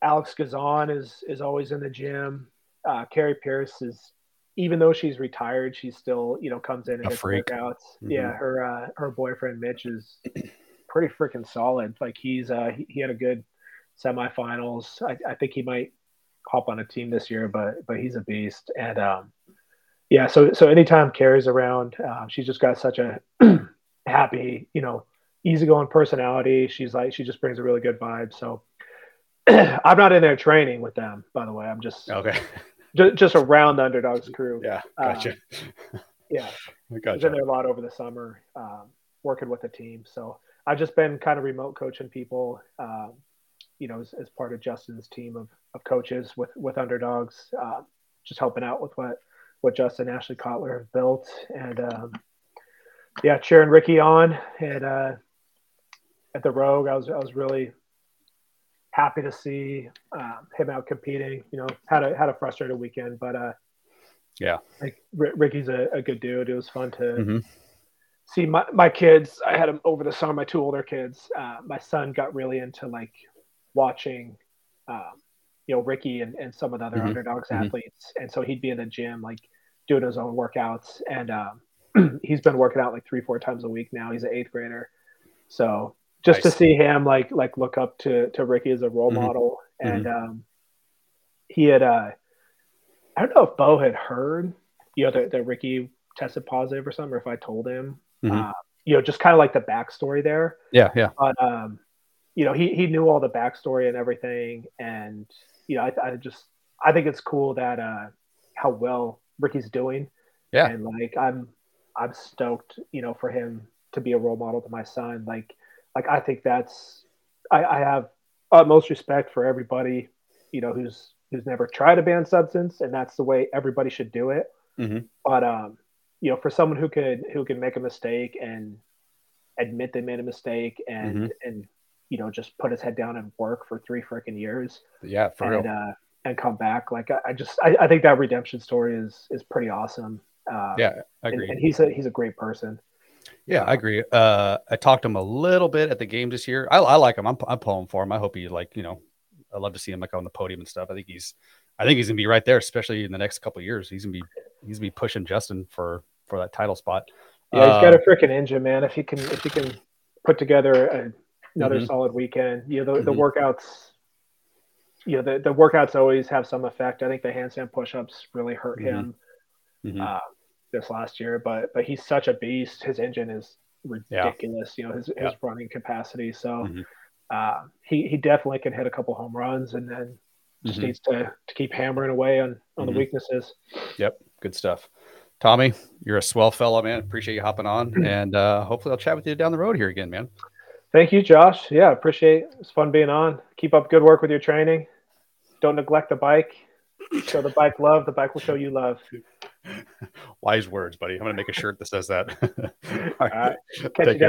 Alex Gazan is is always in the gym. Uh, Kari Pearce is, even though she's retired, she still you know comes in and gets workouts. Mm-hmm. Yeah, her uh, her boyfriend Mitch is pretty freaking solid. Like he's uh, he, he had a good semifinals. I, I think he might hop on a team this year, but but he's a beast. And um, yeah, so so anytime Kari's around, uh, she's just got such a happy, you know, easygoing personality. She's like she just brings a really good vibe. So I'm not in there training with them, by the way. I'm just okay. just, just around the underdogs crew. Yeah, gotcha. Um, yeah, gotcha. I've been there a lot over the summer, um, working with the team. So I've just been kind of remote coaching people. Um, you know, as, as, part of Justin's team of, of coaches with with underdogs, uh, just helping out with what what Justin Ashley Kotler have built, and um, yeah, cheering Ricky on at uh, at the Rogue. I was I was really happy to see uh, him out competing. You know, had a had a frustrated weekend, but uh, yeah, like R- Ricky's a, a, good dude. It was fun to mm-hmm. see my my kids. I had them over the summer. My two older kids. Uh, my son got really into like watching. Um, you know Ricky and, and some of the other mm-hmm. underdogs mm-hmm. athletes, and so he'd be in the gym like doing his own workouts, and um, he's been working out like three four times a week now. He's an eighth grader, so just nice. to see him like like look up to to Ricky as a role mm-hmm. model, and mm-hmm. um, he had uh, I don't know if Bo had heard you know that, that Ricky tested positive or something, or if I told him, mm-hmm. uh, you know, just kind of like the backstory there. Yeah, yeah. But um, you know, he he knew all the backstory and everything, and you know, I, I just I think it's cool that uh, how well Ricky's doing. Yeah. And like I'm I'm stoked, you know, for him to be a role model to my son. Like like I think that's I, I have utmost respect for everybody, you know, who's who's never tried a banned substance, and that's the way everybody should do it. Mm-hmm. But um, you know, for someone who could who can make a mistake and admit they made a mistake and mm-hmm. and you know just put his head down and work for three freaking years. Yeah, for and, real. Uh, and come back. Like I, I just I, I, think that redemption story is is pretty awesome. Uh, yeah, I agree. And, and, he's a he's a great person. Yeah, I agree. Uh, I talked to him a little bit at the game this year. I, I like him. I'm I'm pulling for him. I hope he like you know. I love to see him like on the podium and stuff. I think he's I think he's gonna be right there, especially in the next couple years. He's gonna be he's gonna be pushing Justin for for that title spot. Yeah, he's got a uh, freaking engine, man. If he can if he can put together a, another mm-hmm. solid weekend, you know the, mm-hmm. the workouts you know the, the workouts always have some effect. I think the handstand push-ups really hurt mm-hmm. him mm-hmm. Uh, this last year, but but he's such a beast. His engine is ridiculous. Yeah. You know his yeah. his running capacity. So mm-hmm. uh, he he definitely can hit a couple home runs, and then just mm-hmm. needs to to keep hammering away on on the mm-hmm. weaknesses. Yep, good stuff. Tommy, you're a swell fellow, man. Appreciate you hopping on, and uh, hopefully I'll chat with you down the road here again, man. Thank you, Josh. Yeah, appreciate it. It's fun being on. Keep up good work with your training. Don't neglect the bike. Show the bike love. The bike will show you love. Wise words, buddy. I'm going to make a shirt that says that. All right. Catch you down.